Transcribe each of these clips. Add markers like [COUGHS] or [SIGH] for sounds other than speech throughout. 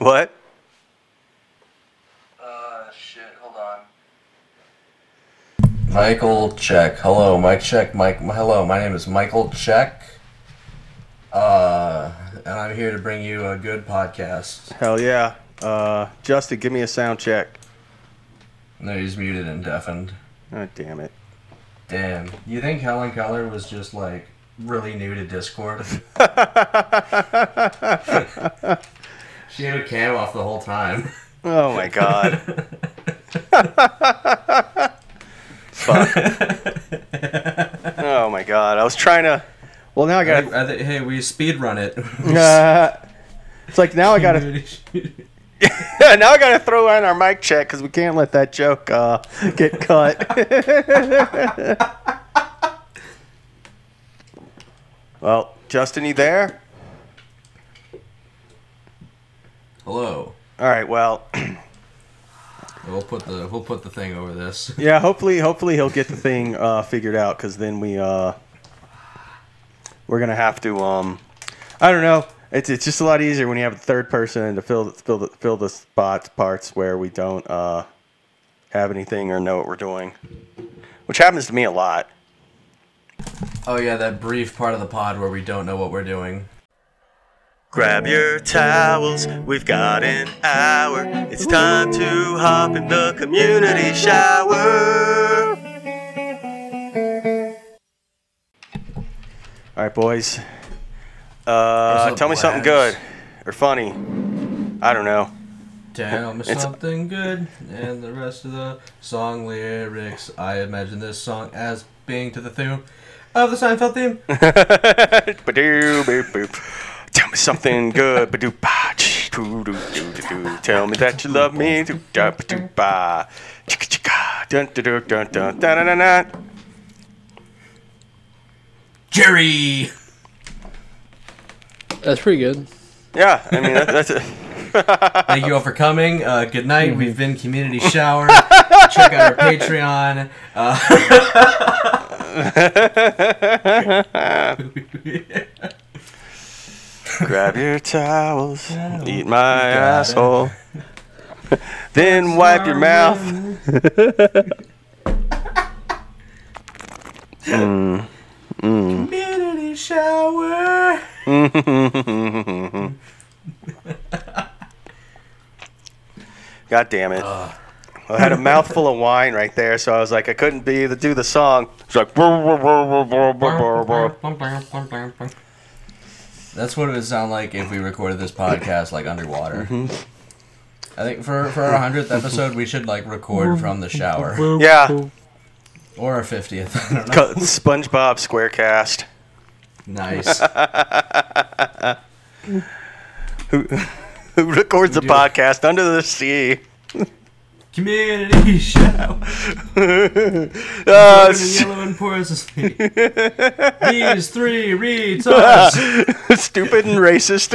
What? Uh, shit, hold on. Michael Check. Hello, Mike Check. Mike. Hello, my name is Michael Check. Uh, and I'm here to bring you a good podcast. Hell yeah. Uh, Justin, give me a sound check. No, he's muted and deafened. Oh, damn it. Damn. You think Helen Keller was just like really new to Discord? [LAUGHS] she had a cam off the whole time. Oh my god. [LAUGHS] Fuck. Oh my god. I was trying to. Well, now I got. I hey, we speed run it. Uh, [LAUGHS] it's like now I gotta. [LAUGHS] now I gotta throw in our mic check because we can't let that joke uh, get cut. well, Justin, you there? Hello. All right. Well, [CLEARS THROAT] We'll put the we'll put the thing over this. [LAUGHS] yeah. Hopefully, hopefully he'll get the thing uh, figured out because then we uh, we're gonna have to um, I don't know. It's it's just a lot easier when you have a third person to fill the, fill the fill the spots parts where we don't uh, have anything or know what we're doing, which happens to me a lot. Oh yeah, that brief part of the pod where we don't know what we're doing. Grab your towels, we've got an hour. It's time to hop in the community shower. All right, boys. Uh, tell me something good or funny. I don't know. Tell me It's- something good, and the rest of the song lyrics. I imagine this song as being to the theme of the Seinfeld theme. [LAUGHS] Ba-doo, boop, boop. Tell me something good. Ba-doo, ba, ch, doo, doo, doo, doo, doo. Tell me that you love me. Doo, da, ba-doo, ba. Chicka, chicka. Dun, dun, dun, dun, dun, dun, dun, dun. Jerry. That's pretty good. Yeah, I mean that, that's it. [LAUGHS] Thank you all for coming. Uh, good night. We've been Community Shower. [LAUGHS] Check out our Patreon. Uh, [LAUGHS] Grab your towels, eat my asshole, [LAUGHS] then wipe your mouth. [LAUGHS] Mm, Community [LAUGHS] Shower. God damn it! I had a mouthful of wine right there, so I was like, I couldn't be the do the song. It's like. That's what it would sound like if we recorded this podcast like underwater. Mm-hmm. I think for for our hundredth episode, we should like record from the shower Yeah, or our fiftieth. [LAUGHS] I don't know. co- SpongeBob SquareCast. Nice. [LAUGHS] Who who records a podcast under the sea? Community shower. Uh, Golden, yellow and porous asleep. [LAUGHS] These three retards. [LAUGHS] stupid and racist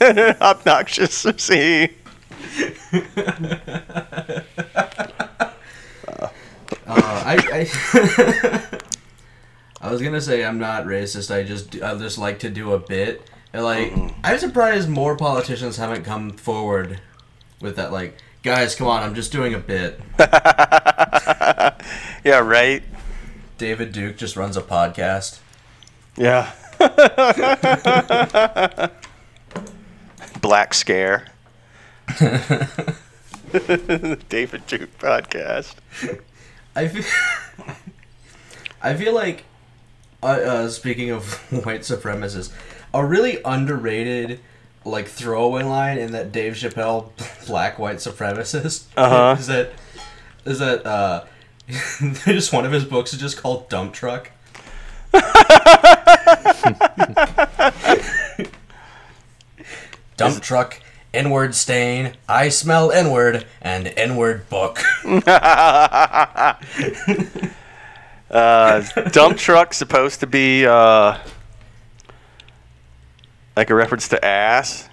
and [LAUGHS] obnoxious See. Uh, I, I, I was gonna say I'm not racist. I just I just like to do a bit. And like I'm surprised more politicians haven't come forward with that. Like, guys, come on, I'm just doing a bit. [LAUGHS] Yeah, right. David Duke just runs a podcast. Yeah. [LAUGHS] Black Scare. [LAUGHS] David Duke podcast. I feel, I feel like, uh, uh, speaking of white supremacists, a really underrated like throwaway line in that Dave Chappelle [LAUGHS] black white supremacist Uh-huh. [LAUGHS] is that is that uh, [LAUGHS] just one of his books is just called Dump Truck. Dump truck, N-word stain, I smell N-word, and N-word book. Uh, dump truck supposed to be uh, like a reference to ass.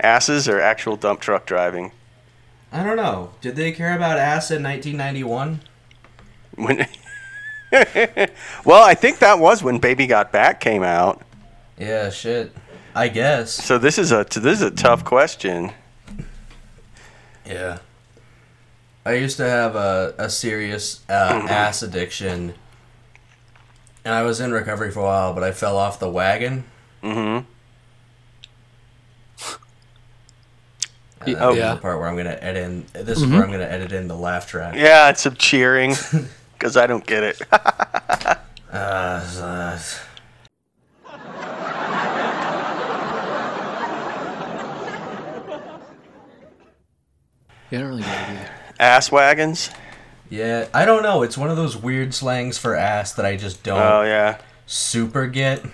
Asses or actual dump truck driving. I don't know. Did they care about ass in 1991? When [LAUGHS] well, I think that was when Baby Got Back came out. Yeah, shit. I guess. So this is a this is a tough question. Yeah. I used to have a, a serious uh, [CLEARS THROAT] ass addiction. And I was in recovery for a while, but I fell off the wagon. Mm-hmm. And Oh. this Yeah. is the part where I'm gonna edit in. This is where I'm gonna edit in the laugh track. Yeah, it's some cheering [LAUGHS] because I don't get it. [LAUGHS] Uh, uh, Yeah, I don't really get it either. Ass wagons. yeah, I don't know. It's one of those weird slangs for ass that I just don't Oh yeah. super get.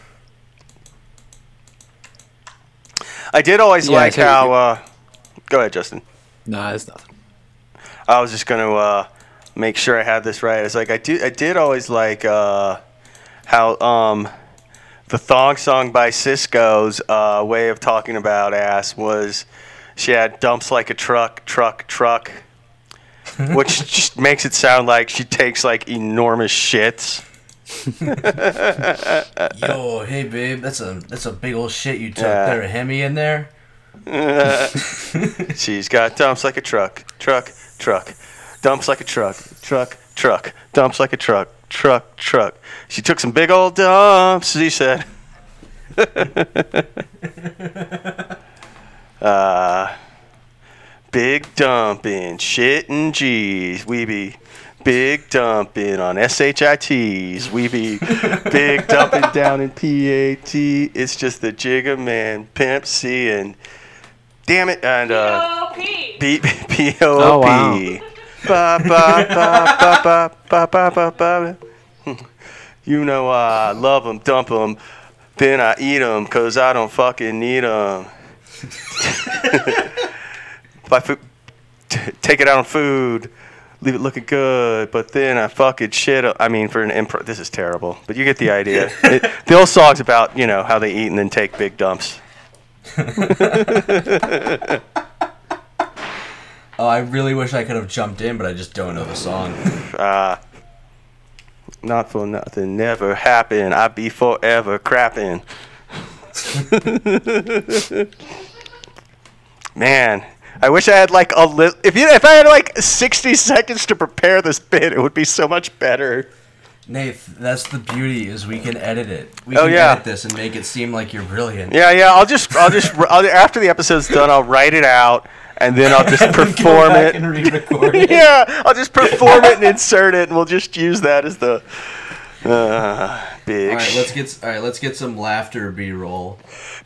I did always Yeah, like how. Uh, go ahead, Justin. Nah, it's nothing. I was just gonna uh, make sure I had this right. It's like I do. I did always like uh, how um, the thong song by Sisqo's uh, way of talking about ass was she had dumps like a truck, truck, truck, [LAUGHS] which just makes it sound like she takes like enormous shits. Yo, hey babe, that's a that's a big old shit you took. Yeah. There a hemi in there? [LAUGHS] She's got dumps like a truck, truck, truck, dumps like a truck, truck, truck, dumps like a truck, truck, truck. She took some big old dumps, he said. [LAUGHS] uh, big dumping, shit and G's, we be big dumping on SHITs, we be [LAUGHS] big dumping down in PAT. It's just the Jigga Man, Pimp C, and damn it, and uh, P.O.P. P P O Oh, O wow. [LAUGHS] P. Ba ba ba ba ba ba ba ba ba. You know I love 'em, dump 'em, then I eat 'em 'cause I don't fucking need 'em. If I fu- t- take it out on food, leave it looking good, but then I fucking shit. I mean, for an improv, this is terrible, but you get the idea. [LAUGHS] it, the old song's about you know how they eat and then take big dumps. [LAUGHS] Oh, I really wish I could have jumped in, but I just don't know the song. Uh, [LAUGHS] not for nothing, never happen. I be forever crapping. Man, I wish I had like a li- if you if I had like 60 seconds to prepare this bit, it would be so much better. Nate, that's the beauty is we can edit it. We Oh, can yeah. edit this and make it seem like you're brilliant. Yeah, yeah. I'll just I'll just I'll, after the episode's done, I'll write it out and then I'll just [LAUGHS] perform it. [LAUGHS] it. yeah, I'll just perform it and insert it, and we'll just use that as the uh, big, All right, let's get all right. Let's get some laughter B-roll.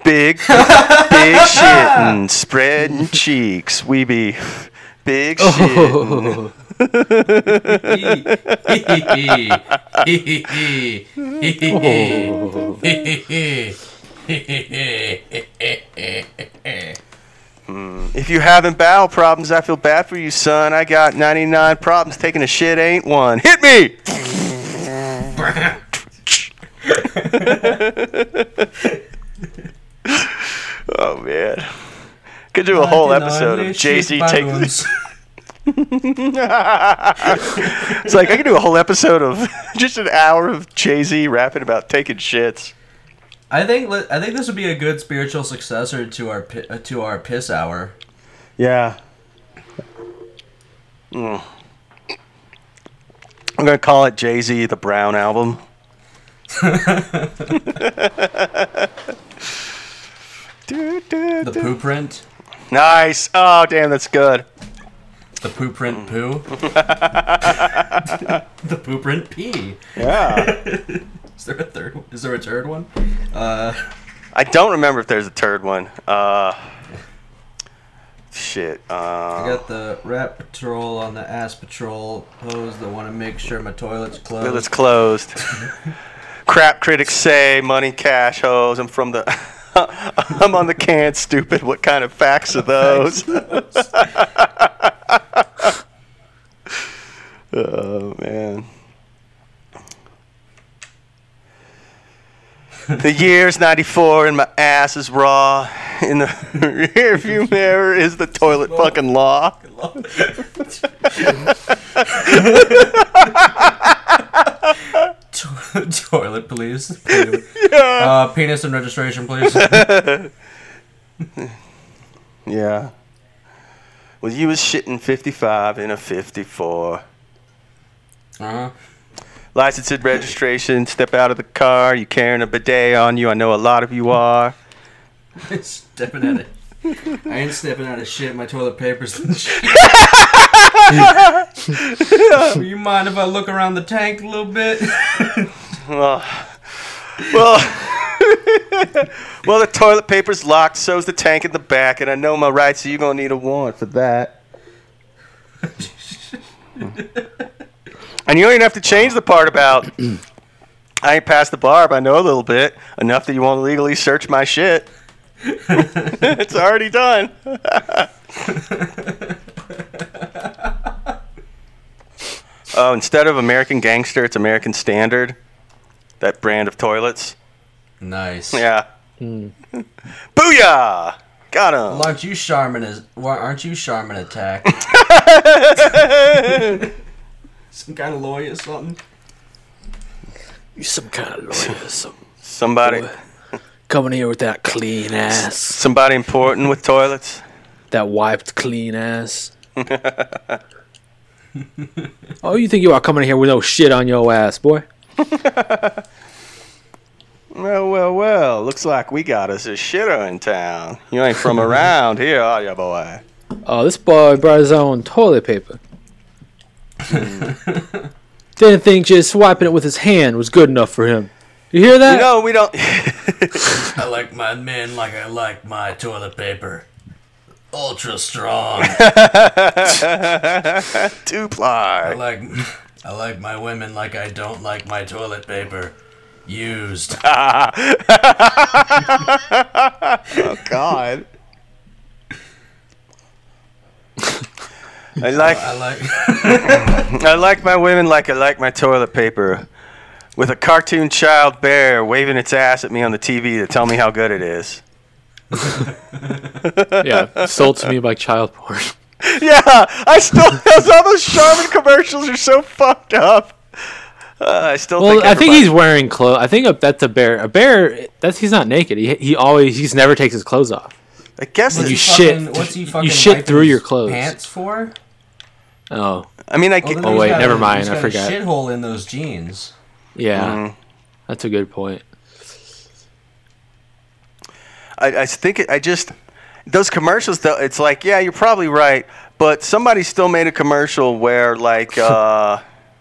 big, [LAUGHS] big shitting, spreading cheeks. We be big shitting. If you having bowel problems, I feel bad for you, son. I got 99 problems. Taking a shit ain't one. Hit me! [LAUGHS] oh man, could do a whole episode of Jay Z take. It's like I could do a whole episode of [LAUGHS] just an hour of Jay Z rapping about taking shits. I think I think this would be a good spiritual successor to our uh, to our piss hour. Yeah. Mm. I'm gonna call it Jay Z the Brown album. Do, do, The do. [LAUGHS] poo print, Nice. Oh damn, that's good. the poo print poo, [LAUGHS] the poo print pee. Yeah. [LAUGHS] Is there a third? Is there a third one? Uh, I don't remember if there's a third one. Uh. Shit. I Uh. got the rat patrol on the ass patrol hose that want to make sure my toilet's closed. It's closed. [LAUGHS] Crap critics say money cash hose. I'm from the. [LAUGHS] I'm on the can. Stupid. What kind of facts are those? [LAUGHS] oh man. The year's 94 and my ass is raw. In the [LAUGHS] rearview mirror is the toilet fucking law. Toilet, please. Uh, penis and registration, please. [LAUGHS] Yeah. Well, you was shitting 55 in a 54. Uh-huh. License and registration. Step out of the car. You carrying a bidet on you. I know a lot of you are. [LAUGHS] stepping at it. I ain't stepping out of shit. My toilet paper's and shit. [LAUGHS] You mind if I look around the tank a little bit? [LAUGHS] Well, well, well, the toilet paper's locked. So's the tank in the back, and I know my rights, so you're gonna need a warrant for that. And you don't even have to change the part about [CLEARS THROAT] I ain't past the bar, but I know a little bit enough that you won't legally search my shit. [LAUGHS] it's already done. [LAUGHS] oh, instead of American Gangster, it's American Standard. That brand of toilets. nice. Yeah. Hmm. [LAUGHS] Booyah! Got him. Well, aren't you Charmin? Is why aren't you Charmin attack? Some kind of lawyer or something? You some kind of lawyer, some Somebody, boy. coming here with that clean ass, somebody important with toilets. that wiped clean ass. [LAUGHS] oh, you think you are coming here with no shit on your ass, boy? [LAUGHS] Well, well, well. Looks like we got us a shitter in town. You ain't from around here, are you, boy? Oh, this boy brought his own toilet paper. Hmm. Didn't think just swiping it with his hand was good enough for him. You hear that? You know, we don't. [LAUGHS] I like my men like I like my toilet paper. Ultra strong. [LAUGHS] Two ply. I like I like my women like I don't like my toilet paper. Used. [LAUGHS] oh, God. I like I like [LAUGHS] I like my women like I like my toilet paper. With a cartoon child bear waving its ass at me on the TV to tell me how good it is. [LAUGHS] Yeah, sold to me by child porn. [LAUGHS] Yeah, I still those all those Charmin commercials are so fucked up. Uh, I still Well, think I think he's wearing clothes. I think that's a bear. A bear. That's he's not naked. He he always he's never takes his clothes off. I guess You What's he it's, shit- fucking- What's he you shit through your clothes. Pants for? Oh, I mean, I Well, Oh, wait, never a- mind, he's I got a forgot. Shithole in those jeans. yeah, Mhm. that's a good point. I, I think it, I just those commercials though. It's like, yeah, you're probably right, but somebody still made a commercial where like, [LAUGHS] uh,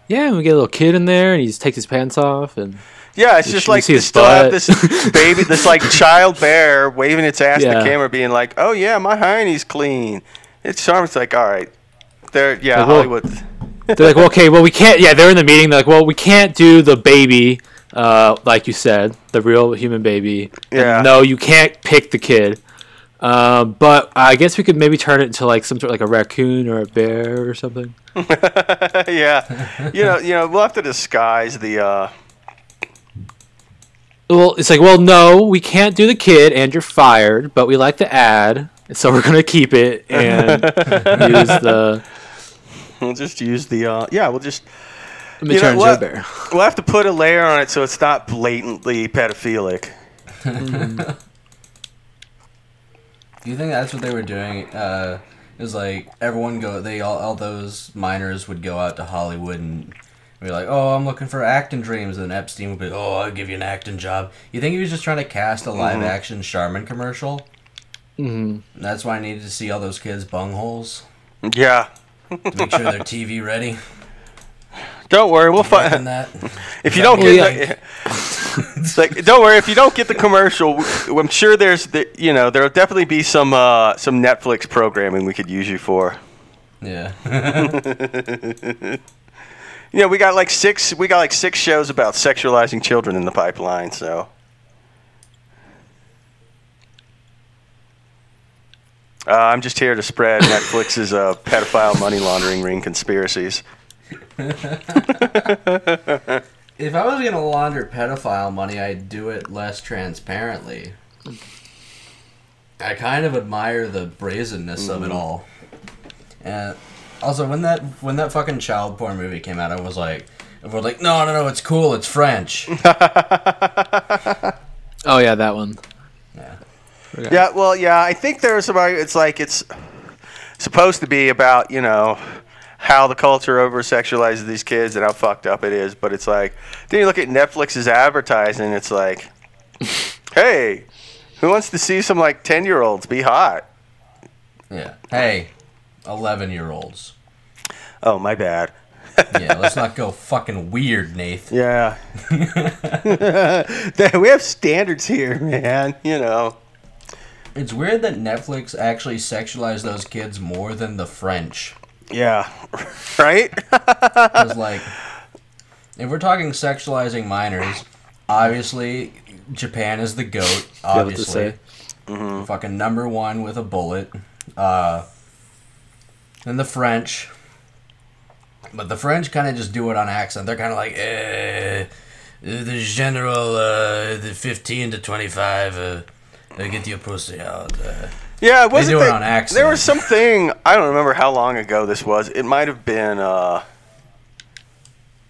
Yeah, we get a little kid in there, and he just takes his pants off, and yeah, it's You just like you see they his still have this baby, this like [LAUGHS] child bear waving its ass at Yeah. the camera, being like, oh yeah, my hiney's clean. It's charming. It's like, all right, there, yeah, Like, well- Hollywood. they're like, well, okay, well, we can't. Yeah, they're in the meeting. They're like, well, we can't do the baby, uh, like you said, the real human baby. And Yeah. no, you can't pick the kid. Um, but I guess we could maybe turn it into like some sort of like a raccoon or a bear or something. [LAUGHS] yeah, you know, you know, we'll have to disguise the. uh Well, it's like, well, no, we can't do the kid, and you're fired. But we like the ad, so we're gonna keep it and [LAUGHS] use the We'll just use the. uh Yeah, we'll just. let me You know turn into a what? bear. We'll have to put a layer on it so it's not blatantly pedophilic. Do [LAUGHS] you think that's what they were doing? Uh, it was like everyone go. They all, all those minors would go out to Hollywood and be like, "Oh, I'm looking for acting dreams." And Epstein would be, "Oh, I'll give you an acting job." You think he was just trying to cast a live action Charmin commercial? hmm That's why I needed to see all those kids' bungholes Yeah. To make sure they're TV ready. Don't worry, we'll find. that. [LAUGHS] If you don't get, yeah. the, [LAUGHS] it's like, don't worry. If you don't get the commercial, I'm sure there's, the, you know, there'll definitely be some, uh, some Netflix programming we could use you for. Yeah. [LAUGHS] You know, we got like six, we got like six shows about sexualizing children in the pipeline. So. Uh, I'm just here to spread [LAUGHS] Netflix's uh, pedophile money laundering ring conspiracies. If I was gonna launder pedophile money, I'd do it less transparently. I kind of admire the brazenness of it all. And also, when that when that fucking child porn movie came out, I was like, And we're like, no, no, no, it's cool. It's French. [LAUGHS] Oh yeah, that one. Yeah. Yeah, well, yeah, I think there's about it's like it's supposed to be about you know how the culture over sexualizes these kids and how fucked up it is, but it's like then you look at Netflix's advertising, it's like, [LAUGHS] hey, who wants to see some like ten year olds be hot? Yeah. Hey, 11 year olds. Oh, my bad. [LAUGHS] Yeah, let's not go fucking weird, Nath. Yeah, [LAUGHS] we have standards here, man. You know. It's weird that Netflix actually sexualized those kids more than the French. Yeah, [LAUGHS] right. [LAUGHS] Because, like, if we're talking sexualizing minors, obviously Japan is the goat. [LAUGHS] able to Obviously, say. fucking number one with a bullet. Uh, then the French, but the French kind of just do it on accent. They're kind of like, eh, the general, uh, the fifteen to twenty-five, uh, uh, get your pussy out. Uh. Yeah, it wasn't. do it on accident. There was something I don't remember how long ago this was. It might have been. uh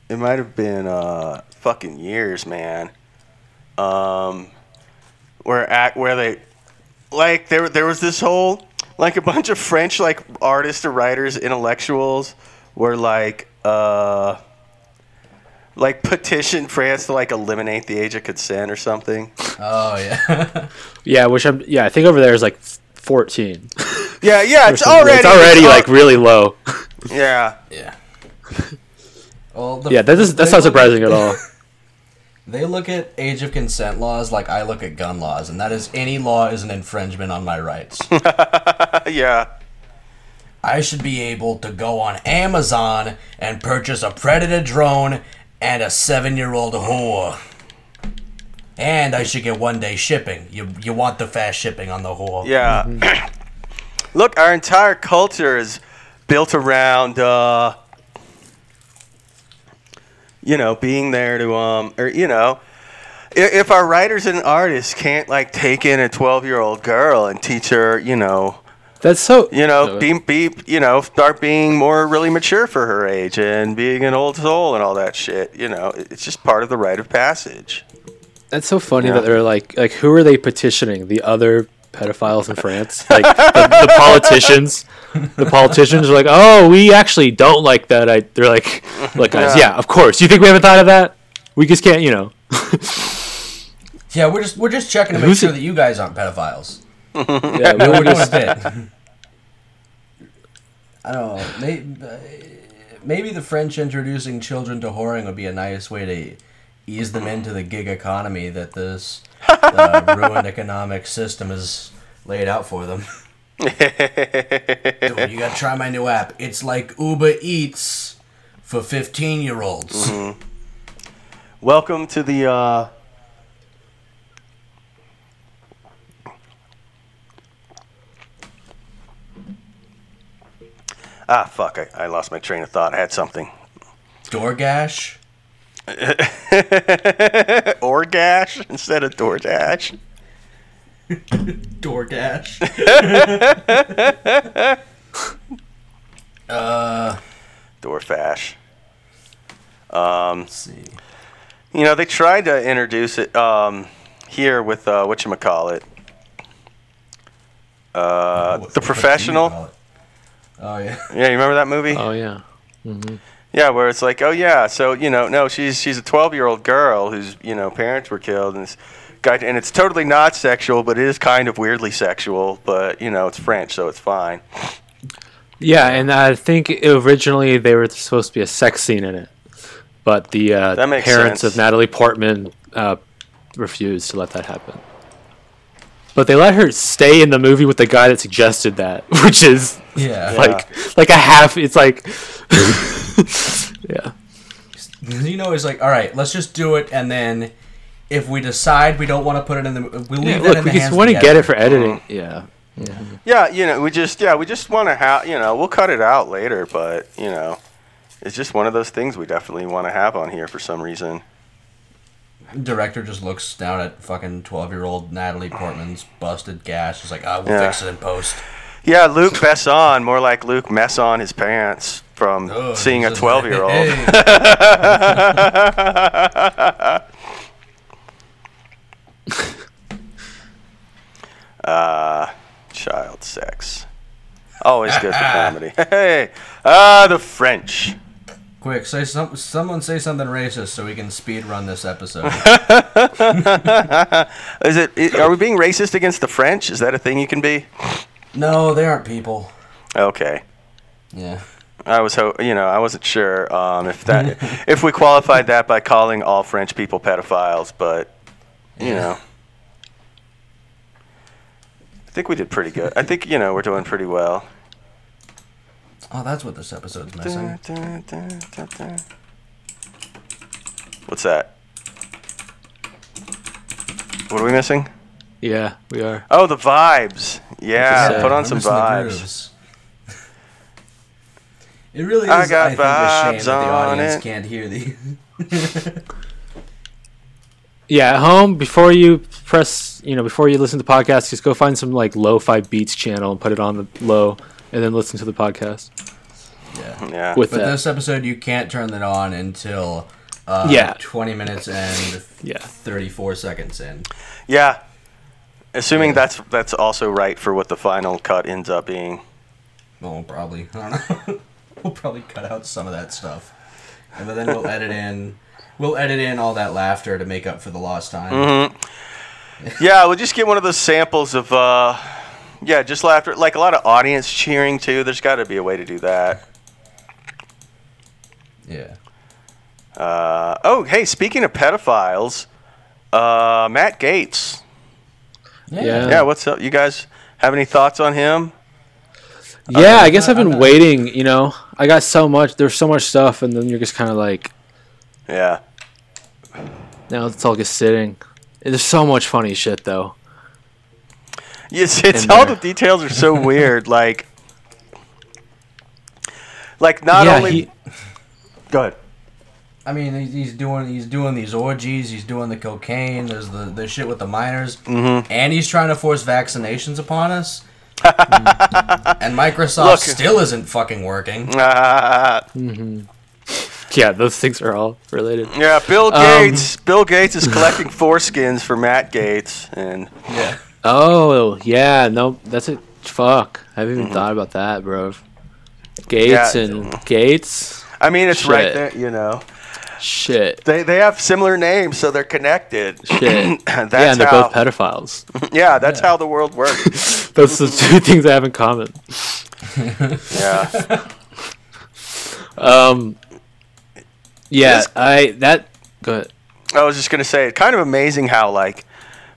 It might have been uh fucking years, man. Um, where act where they like there there was this whole like a bunch of French like artists or writers, intellectuals were like uh like petition France to like eliminate the age of consent or something. Oh yeah, [LAUGHS] Yeah, which I'm. Yeah, I think over there is like 14. [LAUGHS] Yeah, yeah, it's already It's already it's al- like really low. [LAUGHS] yeah. yeah. Well, the, Yeah, that is, that's not look surprising at all. They look at age of consent laws like I look at gun laws, and that is any law is an infringement on my rights. yeah. I should be able to go on Amazon and purchase a Predator drone and a seven-year-old whore. And I should get one-day shipping. You you want the fast shipping on the whore? Yeah. [CLEARS THROAT] Look, our entire culture is built around, uh, you know, being there to, um, or, you know, if, if our writers and artists can't, like, take in a 12 year old girl and teach her, you know, That's so. you know, be, be, you know, start being more really mature for her age and being an old soul and all that shit, you know, it's just part of the rite of passage. That's so funny Yeah. that they're like, like, who are they petitioning? The other pedophiles in France, [LAUGHS] like the, the politicians. The politicians are like, oh, we actually don't like that. I, they're like, look, guys, Yeah. yeah, of course. You think we haven't thought of that? We just can't, you know. Yeah, we're just we're just checking to make Who's sure it- that you guys aren't pedophiles. Yeah, we No, we're were just, bit. I don't know. Maybe, maybe the French introducing children to whoring would be a nice way to ease them into the gig economy that this uh, [LAUGHS] ruined economic system has laid out for them. Dude, you gotta try my new app. It's like Uber Eats for 15 year olds. Welcome to the, uh, Ah, fuck! I, I lost my train of thought. I had something. DoorGash? [LAUGHS] Orgash instead of DoorDash. [LAUGHS] DoorDash? [LAUGHS] uh, Doorfash. Um, let's see. you know, they tried to introduce it um, here with uh, what you call it, uh, What- what the you professional. Call it? Oh, yeah. [LAUGHS] Yeah, you remember that movie? oh yeah. Yeah, where it's like, oh yeah, so you know, no, she's she's a 12 year old girl whose you know parents were killed, and this guy, and it's totally not sexual, but it is kind of weirdly sexual, but you know, it's French, so it's fine. Yeah, and I think originally they were supposed to be a sex scene in it, but the uh, parents sense. of Natalie Portman uh, refused to let that happen. But they let her stay in the movie with the guy that suggested that, [LAUGHS] which is Yeah. like like a half. It's like, [LAUGHS] yeah, You know, it's like, all right, let's just do it, and then if we decide we don't want to put it in the, we leave yeah that look, in we the just want to get it for editor. editing. Mm-hmm. Yeah, Yeah, you know, we just yeah, we just want to have you know, we'll cut it out later, but you know, it's just one of those things we definitely want to have on here for some reason. Director just looks down at fucking twelve-year-old Natalie Portman's busted gash. Just like, ah, we'll Yeah. fix it in post. Yeah, Luc Besson, more like Luke mess on his pants. from Oh, seeing a 12 year old. [LAUGHS] Uh, child sex. Always good for comedy. [LAUGHS] Hey, ah, the French. Quick, say some, someone say something racist so we can speed run this episode. [LAUGHS] Is it? Are we being racist against the French? Is that a thing you can be? no, they aren't people. Okay. Yeah. I was ho- you know, I wasn't sure um, if that [LAUGHS] if we qualified that by calling all French people pedophiles, but you Yeah. know. I think we did pretty good. I think, you know, we're doing pretty well. Oh, that's what this episode's missing. Dun, dun, dun, dun, dun. What's that? What are we missing? Yeah, we are. Oh, the vibes. Yeah, say. put on We're some vibes. [LAUGHS] It really is. I got think, a shame vibes that the audience it. can't hear the. [LAUGHS] Yeah, at home before you press, you know, before you listen to podcasts, just go find some like lo-fi beats channel and put it on the low, and then listen to the podcast yeah. Yeah. with But that. this episode, you can't turn it on until uh, Yeah. 20 minutes and Yeah. 34 seconds in. yeah. Assuming Yeah. that's that's also right for what the final cut ends up being. Well, probably. [LAUGHS] I don't know. we'll probably cut out some of that stuff. And but then we'll edit in. We'll edit in all that laughter to make up for the lost time. Mm-hmm. Yeah, we'll just get one of those samples of uh yeah, just laughter like a lot of audience cheering too. There's got to be a way to do that. Yeah. Uh, oh, hey, speaking of pedophiles, uh, Matt Gaetz. Yeah. Yeah, what's up? You guys have any thoughts on him? Yeah, I guess I've been waiting. You know, I got so much. There's so much stuff, and then you're just kind of like, Yeah. now it's all just sitting. There's so much funny shit though. Yes, it's all there. the details are so [LAUGHS] weird. Like, like not yeah, only. he, Go ahead. I mean, he's, he's doing he's doing these orgies. He's doing the cocaine. There's the the shit with the minors, Mm-hmm. and he's trying to force vaccinations upon us. [LAUGHS] and Microsoft Look. still isn't fucking working. Ah, [LAUGHS] yeah, those things are all related. yeah, Bill Um, Gates. Bill Gates is collecting foreskins for Matt Gates, and Yeah. Oh yeah, no, that's it. Fuck, I haven't even thought about that, bro. Gates Yeah. and Gates. I mean, it's right there. You know, Shit. they they have similar names, so they're connected. Shit. [CLEARS THROAT] that's yeah, and they're how, both pedophiles. [LAUGHS] Yeah, that's Yeah. how the world works. [LAUGHS] Those are the two things I have in common. [LAUGHS] yeah. Um. Yeah, Yes. I that. Go ahead. I was just gonna say, it's kind of amazing how like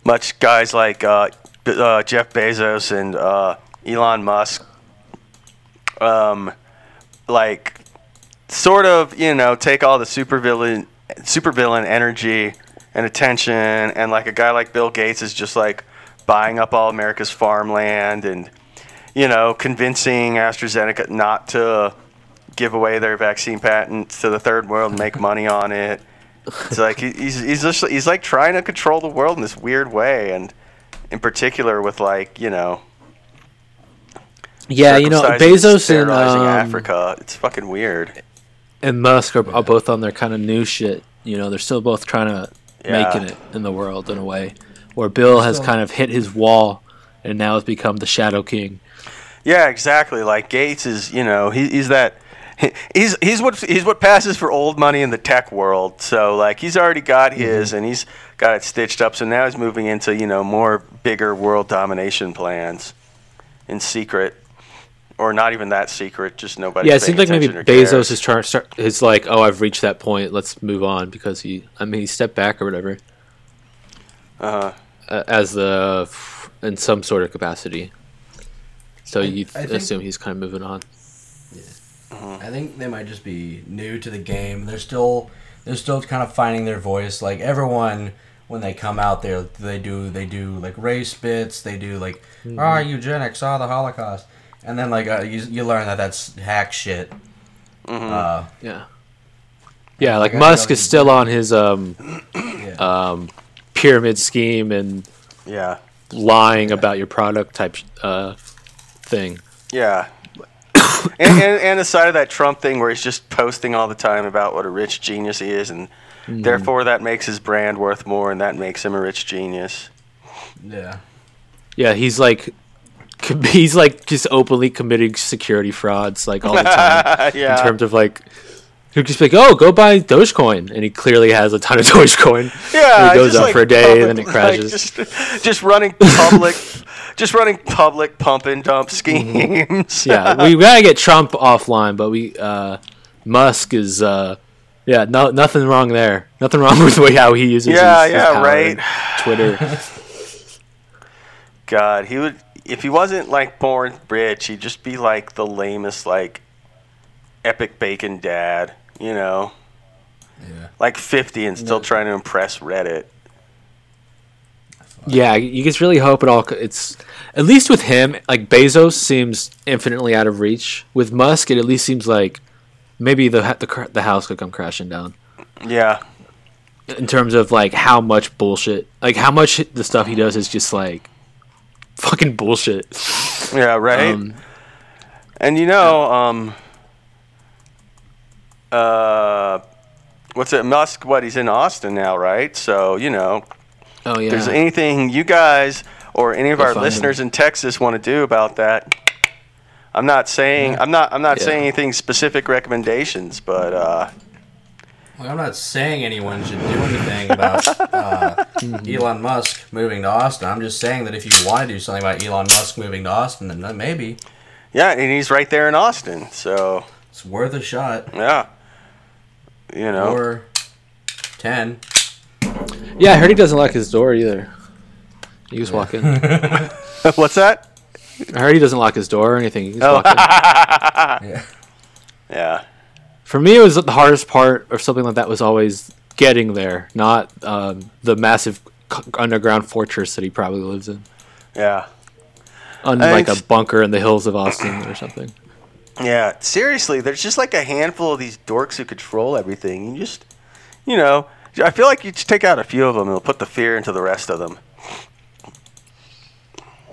much guys like uh, uh, Jeff Bezos and uh, Elon Musk, um, like sort of you know take all the supervillain supervillain energy and attention, and like a guy like Bill Gates is just like buying up all America's farmland and you know convincing AstraZeneca not to give away their vaccine patents to the third world and make money on it. It's like he's he's just he's like trying to control the world in this weird way, and in particular with like you know Yeah, you know, Bezos and um, Africa. It's fucking weird. and Musk are, are both on their kind of new shit. You know, they're still both trying to Yeah. making it in the world in a way. Where Bill has kind of hit his wall and now has become the Shadow King. Yeah, exactly. Like Gates is, you know, he, he's that. He's he's what he's what passes for old money in the tech world. So like he's already got his and he's got it stitched up. So now he's moving into you know more bigger world domination plans in secret, or not even that secret. Just nobody. yeah, it seems like maybe Bezos is trying to start. It's like, oh, I've reached that point. Let's move on because he. I mean, he stepped back or whatever Uh, uh, as the in some sort of capacity. So you I th- think- assume he's kind of moving on. I think they might just be new to the game. They're still they're still kind of finding their voice. Like everyone when they come out there, they do they do like race bits. They do like ah eugenics, ah the Holocaust, and then like uh, you you learn that that's hack shit. Uh, Yeah. Yeah, like I Musk is still on his um, yeah. um, pyramid scheme and yeah, lying about your product type uh, thing. yeah. [LAUGHS] and, and, and aside of that Trump thing where he's just posting all the time about what a rich genius he is, and Mm-hmm. therefore that makes his brand worth more, and that makes him a rich genius. Yeah. Yeah, he's like, [LAUGHS] he's like just openly committing security frauds like all the time. [LAUGHS] yeah. In terms of like, he'll just be like, "Oh, go buy Dogecoin," and he clearly has a ton of [LAUGHS] Dogecoin. Yeah, And he goes up like for a day public- and then it [LAUGHS] like, crashes. just, just running public, [LAUGHS] just running public pump and dump schemes. Mm-hmm. yeah, we gotta get Trump offline, but we uh, Musk is uh, yeah, no, nothing wrong there. Nothing wrong with the way how he uses. Yeah, his, his yeah, power right. Twitter. God, he would if he wasn't like born rich, he'd just be like the lamest like epic bacon dad, you know, Yeah. like fifty and still No. trying to impress Reddit. yeah, you just really hope it all. It's at least with him, like Bezos seems infinitely out of reach. With Musk, it at least seems like maybe the the, the house could come crashing down. Yeah, in terms of like how much bullshit, like how much the stuff he does is just like fucking bullshit. yeah, right. Um, and you know, um, uh, what's it? Musk? What? He's in Austin now, right? So you know, oh yeah, if there's anything you guys or any of Go our find listeners in Texas want to do about that, I'm not saying I'm not I'm not Yeah. saying anything specific recommendations, but uh, Well, I'm not saying anyone should do anything about uh, [LAUGHS] Elon Musk moving to Austin. I'm just saying that if you want to do something about Elon Musk moving to Austin, then maybe yeah, and he's right there in Austin, so it's worth a shot. yeah, you know, Or ten. yeah. I heard he doesn't lock his door either. You just walk in. [LAUGHS] [LAUGHS] What's that? I heard he doesn't lock his door or anything. You just Oh. walk in. [LAUGHS] Yeah. Yeah, For me, it was the hardest part or something like that was always getting there, not um, the massive c- underground fortress that he probably lives in, yeah, unlike a bunker in the hills of Austin or something. Yeah. Seriously, there's just like a handful of these dorks who control everything. You just, you know, I feel like you just take out a few of them, and it'll put the fear into the rest of them.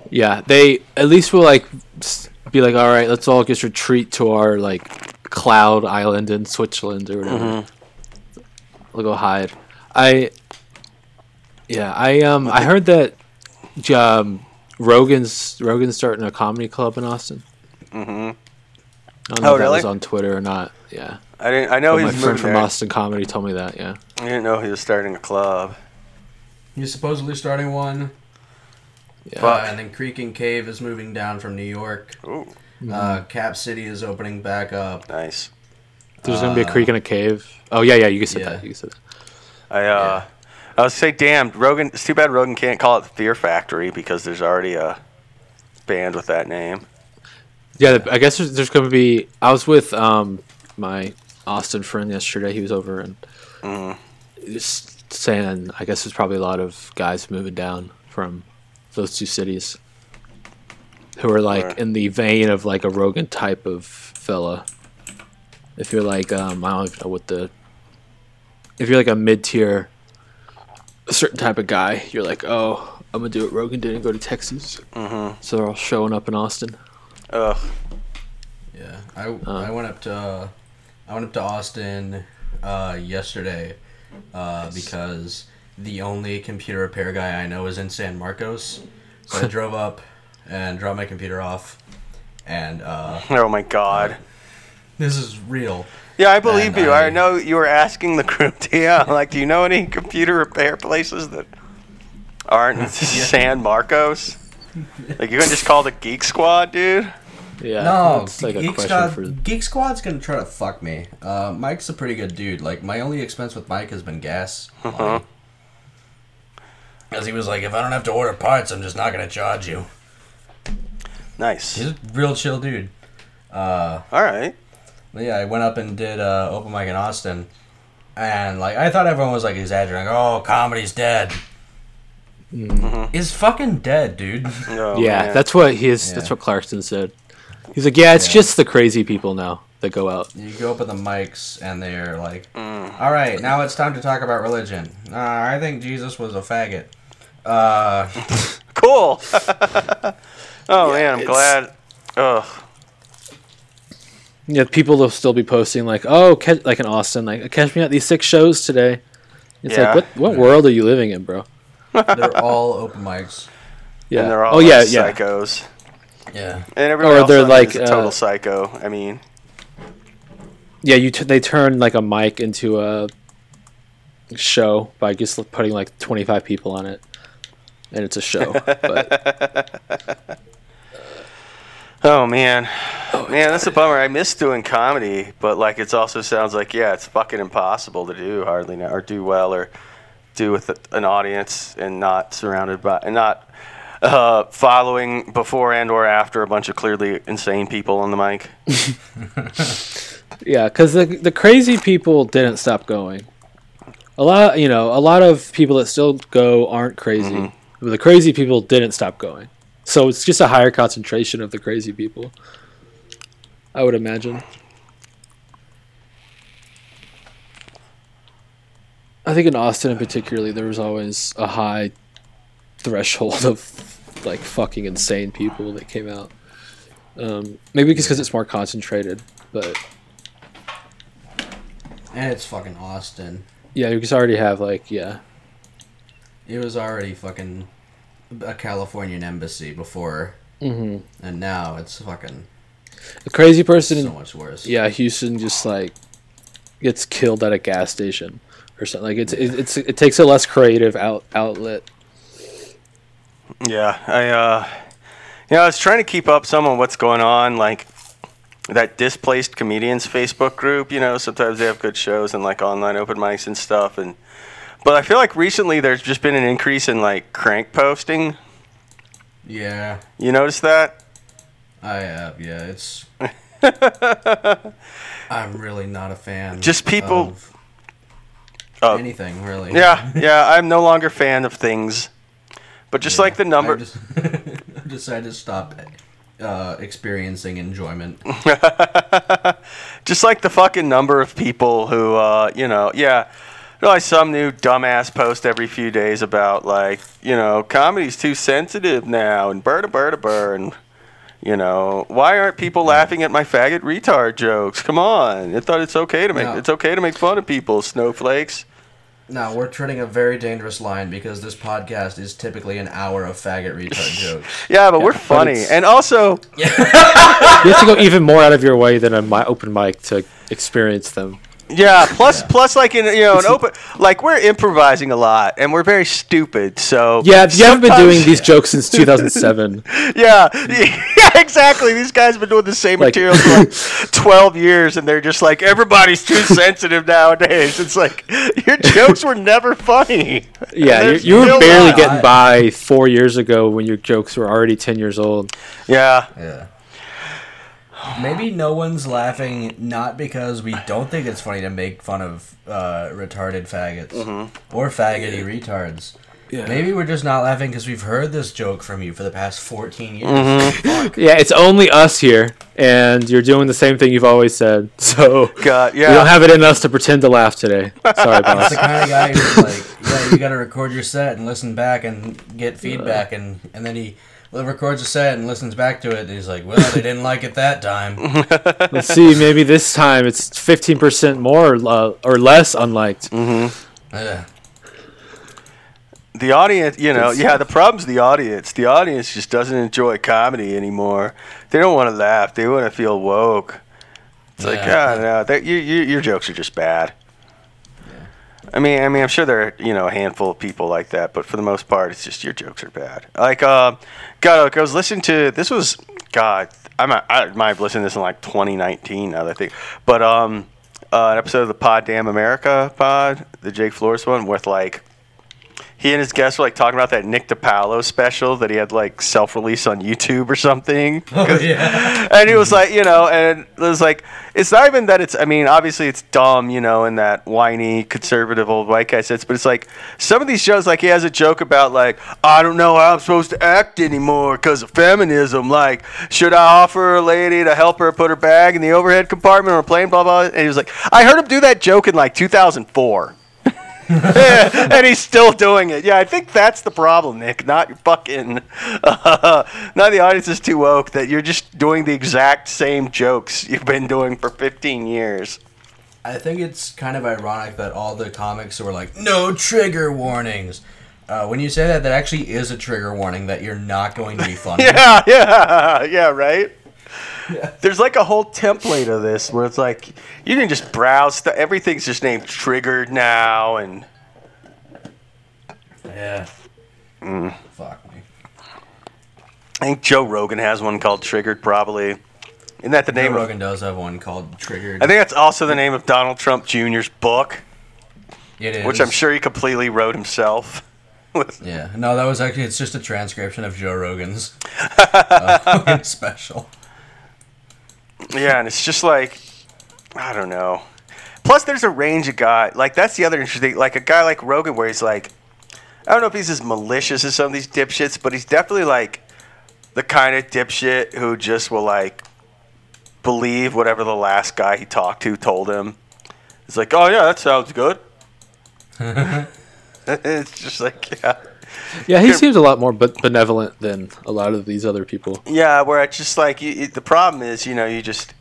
Yeah, they at least will like be like, all right, let's all just retreat to our like cloud island in Switzerland or whatever. We'll go hide. I, yeah, I um, I heard that um, Rogan's Rogan's starting a comedy club in Austin. hmm I don't know Oh, if that really? was on Twitter or not. Yeah, I didn't. I know but my friend from there. Austin Comedy told me that. Yeah, I didn't know he was starting a club. He's supposedly starting one. yeah. Fuck. Uh, and then Creek and Cave is moving down from New York. Ooh, Uh, Cap City is opening back up. nice. There's gonna be a uh, creek in a cave. Oh yeah, yeah, you can say yeah. that. You can say that. I uh, I was say, damn, Rogan. It's too bad Rogan can't call it the Fear Factory because there's already a band with that name. Yeah, I guess there's, there's going to be. I was with um my Austin friend yesterday. He was over and Mm. just saying. I guess there's probably a lot of guys moving down from those two cities who are like Right. in the vein of like a Rogan type of fella. If you're like, um, I don't even know what the. If you're like a mid tier, a certain type of guy, you're like, oh, I'm gonna do what Rogan did and go to Texas. Mm-hmm. So they're all showing up in Austin. Ugh. Yeah, I, I went up to uh, I went up to Austin uh, yesterday uh, because the only computer repair guy I know is in San Marcos. [LAUGHS] So I drove up and dropped my computer off, and uh, [LAUGHS] Oh my God. this is real. Yeah, I believe And you. I, I- know you were asking the group. [LAUGHS] Yeah, like, do you know any computer repair places that aren't in San Marcos? [LAUGHS] Like, you can just call the Geek Squad, dude. Yeah, No, it's like a Geek question Squad, for. Geek Squad's gonna try to fuck me. Uh, Mike's a pretty good dude. Like my only expense with Mike has been gas. Uh-huh. Because he was like, if I don't have to order parts, I'm just not gonna charge you. Nice. He's a real chill dude. Uh, All right. yeah, I went up and did uh, open mic in Austin, and like I thought everyone was like exaggerating. Oh, comedy's dead. Is fucking dead, dude. [LAUGHS] Oh, yeah, man. that's what he is. Yeah. That's what Clarkson said. He's like, yeah, it's Yeah. just the crazy people now that go out. You go up at the mics and they're like, Mm. "All right, now it's time to talk about religion." Uh, I think Jesus was a faggot. Uh, [LAUGHS] cool. [LAUGHS] oh man, I'm it's- glad. Ugh. Yeah, people will still be posting like, "Oh, catch, like in Austin, like catch me at these six shows today." It's Yeah. like, what what world are you living in, bro? They're all open mics. Yeah. And they're all oh yeah, like, yeah. psychos. Yeah. And everyone Or else they're on like, is a total uh, psycho. I mean, Yeah, you t- they turn like a mic into a show by just putting like 25 people on it. And it's a show. but [LAUGHS] oh man, man, that's a bummer. I miss doing comedy, but like it also sounds like yeah, it's fucking impossible to do hardly now, or do well, or do with an audience and not surrounded by and not uh, following before and or after a bunch of clearly insane people on the mic. [LAUGHS] yeah, cuz the the crazy people didn't stop going. A lot, you know, a lot of people that still go aren't crazy. But the crazy people didn't stop going. So it's just a higher concentration of the crazy people. I would imagine. I think in Austin, in particularly, there was always a high threshold of like fucking insane people that came out. Um, maybe because it's more concentrated, but And it's fucking Austin. yeah, you just already have like yeah, It was already fucking a Californian embassy before, hmm and now it's fucking a crazy person. so much worse. yeah, Houston just like gets killed at a gas station or something. Like it's it, it's it takes a less creative out outlet. Yeah, I uh, you know, I was trying to keep up some on what's going on, like that displaced comedians Facebook group. You know, sometimes they have good shows and like online open mics and stuff, and but I feel like recently there's just been an increase in like crank posting. Yeah, You notice that? I have. yeah, it's. [LAUGHS] I'm really not a fan. Just people- of Oh, anything really. yeah, [LAUGHS] yeah. I'm no longer fan of things, but just like the number. I just [LAUGHS] decided to stop uh, experiencing enjoyment. [LAUGHS] just like the fucking number of people who, uh, you know, yeah, like some new dumbass post every few days about like, you know, comedy's too sensitive now and burda burda burr and, you know, why aren't people laughing at my faggot retard jokes? Come on, I thought it's okay to make No. it's okay to make fun of people, snowflakes. now we're treading a very dangerous line because this podcast is typically an hour of faggot retard [LAUGHS] jokes. Yeah, but we're funny, it's- and also, [LAUGHS] You have to go even more out of your way than a my open mic to experience them. Yeah, [LAUGHS] plus plus like in you know an [LAUGHS] open like we're improvising a lot and we're very stupid. So Yeah, you haven't been doing these [LAUGHS] jokes since 2007. Yeah, yeah, exactly. These guys have been doing the same Like- material for like twelve years, and they're just like everybody's too sensitive nowadays. It's like your jokes were never funny. Yeah, you, were barely getting by four years ago when your jokes were already 10 years old. Yeah, Yeah. Maybe no one's laughing not because we don't think it's funny to make fun of uh, retarded faggots or faggoty retards. Yeah. Maybe we're just not laughing because we've heard this joke from you for the past 14 years. [LAUGHS] Fuck. Yeah, it's only us here, and you're doing the same thing you've always said. [LAUGHS] So God, yeah. we don't have it in us to pretend to laugh today. Sorry, [LAUGHS] It's boss. the kind of guy who's like, yeah, you got to record your set and listen back and get feedback, and, and then he well, records a set and listens back to it, and he's like, well, they didn't like it that time. [LAUGHS] Let's see. Maybe this time it's 15% more uh, or less unliked. Ugh. the audience, you know, Good yeah. stuff. The problem's the audience. The audience just doesn't enjoy comedy anymore. They don't want to laugh. They want to feel woke. It's like, Yeah. ah, no, that you, you, your jokes are just bad. I mean, I mean, I'm sure there are you know a handful of people like that, but for the most part, it's just your jokes are bad. Like, uh, God, like, I was listening to this was God. I might, I might have listened to this in like 2019 now that I think, but um, uh, an episode of the Pod Damn America pod, the Jake Flores one, with like he and his guests were like talking about that Nick DiPaolo special that he had like self-release on YouTube or something. [LAUGHS] Oh, yeah. and he was like, you know, and it was like, it's not even that it's. I mean, obviously it's dumb, you know, in that whiny conservative old white guy sense. But it's like some of these shows, like he has a joke about like, I don't know how I'm supposed to act anymore because of feminism. Like, should I offer a lady to help her put her bag in the overhead compartment or a plane? Blah blah. And he was like, I heard him do that joke in like 2004. [LAUGHS] and he's still doing it. Yeah, I think that's the problem, Nick. Not fucking, uh, not the audience is too woke. That you're just doing the exact same jokes you've been doing for 15 years. I think it's kind of ironic that all the comics were like, no trigger warnings. Uh, when you say that, that actually is a trigger warning that you're not going to be [LAUGHS] funny. Yeah, yeah, yeah, right. [LAUGHS] There's like a whole template of this where it's like you can just browse. St- everything's just named triggered now, and Yeah. Mm. Fuck me. I think Joe Rogan has one called Triggered. Probably, isn't that the Joe name? Of, Rogan does have one called Triggered. I think that's also the name of Donald Trump Jr.'s book, it is. which I'm sure he completely wrote himself. [LAUGHS] Yeah. No, that was actually, it's just a transcription of Joe Rogan's [LAUGHS] uh, special. Yeah, and it's just like I don't know. Plus, there's a range of guy like that's the other interesting. Like a guy like Rogan, where he's like, I don't know if he's as malicious as some of these dipshits, but he's definitely like the kind of dipshit who just will like believe whatever the last guy he talked to told him. It's like, oh yeah, that sounds good. [LAUGHS] [LAUGHS] it's just like, yeah. Yeah, he seems a lot more be- benevolent than a lot of these other people. Yeah, where it's just like you, it, the problem is, you know, you just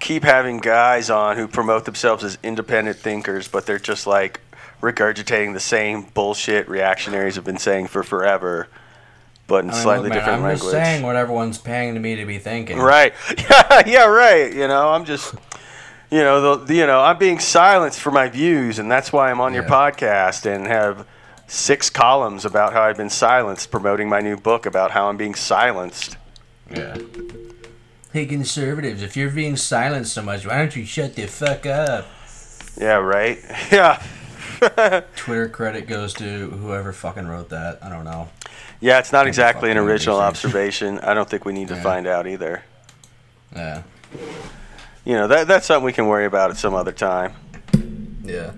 keep having guys on who promote themselves as independent thinkers, but they're just like regurgitating the same bullshit reactionaries have been saying for forever, but in I mean, slightly look, man, different I'm language. just saying what everyone's paying to me to be thinking. Right? [LAUGHS] Yeah, yeah, right. You know, I'm just, you know, the, the you know, I'm being silenced for my views, and that's why I'm on your podcast and have six columns about how I've been silenced, promoting my new book about how I'm being silenced. Yeah. Hey, conservatives, if you're being silenced so much, why don't you shut the fuck up? Yeah, right. [LAUGHS] Yeah. [LAUGHS] Twitter credit goes to whoever fucking wrote that. I don't know. Yeah, it's not exactly an original observation. I don't think we need to Yeah. find out either. Yeah. You know, that that's something we can worry about at some other time. Yeah.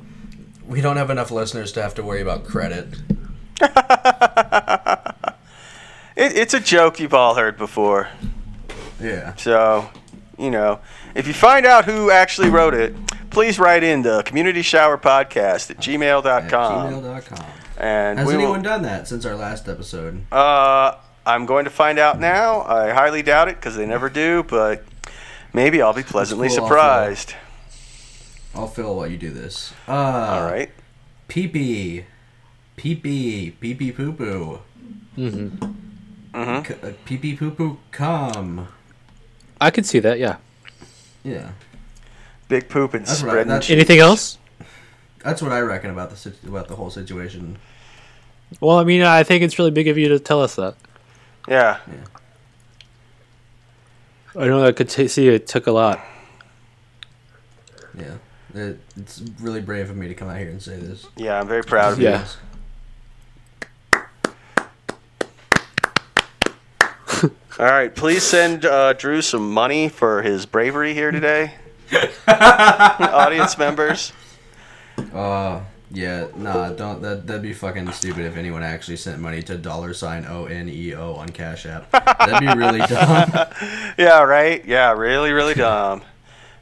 We don't have enough listeners to have to worry about credit. [LAUGHS] It, it's a joke you've all heard before. Yeah. So, you know, if you find out who actually wrote it, please write in the community shower podcast at gmail.com. gmail.com. And Has anyone will, done that since our last episode? uh, I'm going to find out now. I highly doubt it because they never do, but maybe I'll be pleasantly surprised. I'll fill while you do this. Uh, All right. Pee pee. Pee pee. Pee pee poo poo. hmm hmm C- uh, Pee pee poo poo come. I can see that. Yeah. Yeah. Big poop and That's right, spreading. that's- Anything else? That's what I reckon about the about the whole situation. Well, I mean, I think it's really big of you to tell us that. yeah. I know I could t- see it took a lot. Yeah. It, it's really brave of me to come out here and say this. Yeah, I'm very proud of Yeah. you. [LAUGHS] All right, please send uh, Drew some money for his bravery here today. [LAUGHS] Audience members. Uh, yeah, nah, don't. That that'd be fucking stupid if anyone actually sent money to dollar sign O N E O on Cash App. That'd be really [LAUGHS] dumb. Yeah, right? Yeah, really, really dumb.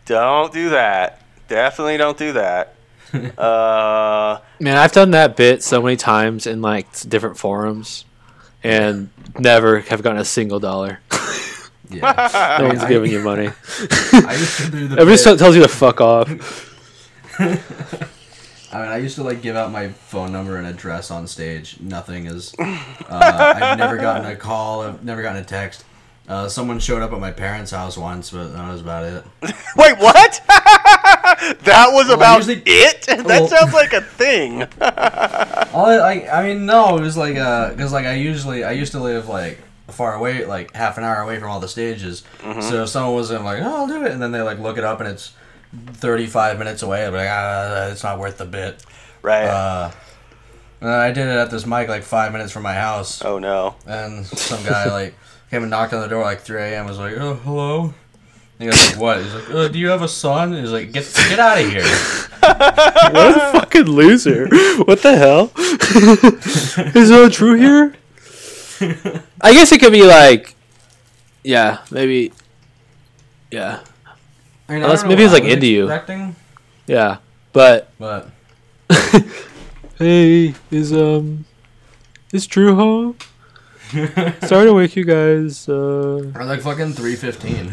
don't do that. Definitely don't do that. [LAUGHS] Uh, Man, I've done that bit so many times in like different forums, and never have gotten a single dollar. [LAUGHS] Yeah, [LAUGHS] No one's I- giving you money. I used to do the. Everybody bit- tells you to fuck off. I mean, I used to like give out my phone number and address on stage. Nothing is. Uh, I've never gotten a call. I've never gotten a text. Uh, someone showed up at my parents' house once, but that was about it. wait, what? [LAUGHS] that was I about usually- it? [LAUGHS] That Well- sounds like a [LAUGHS] thing. All I, I mean, no, it was like, uh, cause like I usually, I used to live like far away, like half an hour away from all the stages. So if someone was in, like, oh, I'll do it, and then they like look it up and it's thirty-five minutes away, be like, ah, it's not worth the bit. Right. Uh, and I did it at this mic like five minutes from my house, oh, no. and some guy like came and knocked on the door like three a.m. Was like, oh, hello. And he was like, what? He's like, uh, do you have a son? He's like, get get out of here. [LAUGHS] What a fucking loser! What the hell? [LAUGHS] Is that true here? I guess it could be like, yeah, maybe, yeah, I mean, Unless I don't know maybe what it's, like, I was into you. yeah. But But [LAUGHS] Hey, is um, is Drew home? Sorry to wake you guys. Uh, Or like fucking three fifteen.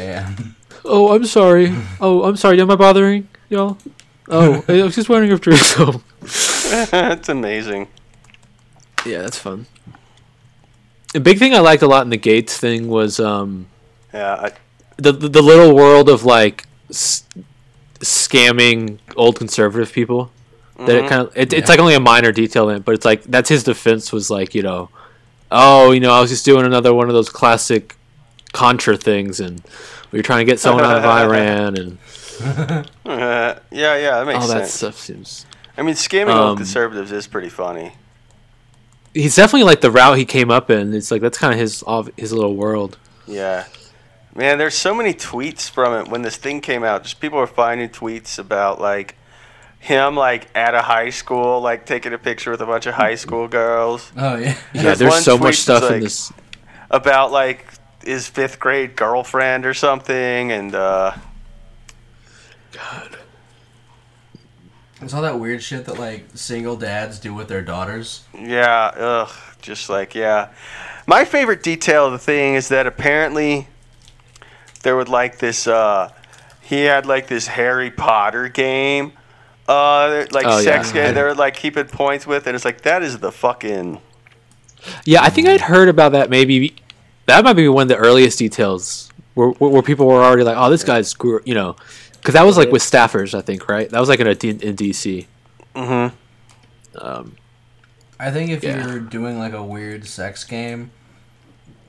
AM. oh, I'm sorry. Oh, I'm sorry. Am I bothering y'all? Oh, [LAUGHS] I was just wondering if Drew's home. That's amazing. Yeah, that's fun. A big thing I liked a lot in the Gaetz thing was um, Yeah, I, the the, the little world of like s- scamming old conservative people. That it kind of it, it's like only a minor detail in it, but it's like that's his defense was like you know, oh you know I was just doing another one of those classic Contra things and we were trying to get someone out of [LAUGHS] Iran and uh, [LAUGHS] yeah, yeah, that makes all that sense. stuff seems. I mean, scamming Um, old conservatives is pretty funny. He's definitely like the route he came up in. It's like that's kind of his of his little world. Yeah. Man, there's so many tweets from it when this thing came out. Just people are finding tweets about like him like at a high school, like taking a picture with a bunch of high school girls. Oh yeah. Yeah, There's there's so much stuff that's in this. About like his fifth grade girlfriend or something and uh God. It's all that weird shit that like single dads do with their daughters. Yeah, ugh, just like yeah. My favorite detail of the thing is that apparently there would like this. uh He had like this Harry Potter game, uh, like Oh, sex yeah. game. They were like keeping points with, and it's like that is the fucking. Yeah, I think I'd heard about that. Maybe that might be one of the earliest details where where, where people were already like, "Oh, this guy's grew," you know, because that was like with staffers, I think, right? That was like in a D- in DC. Mm-hmm. Um, I think if Yeah. you're doing like a weird sex game,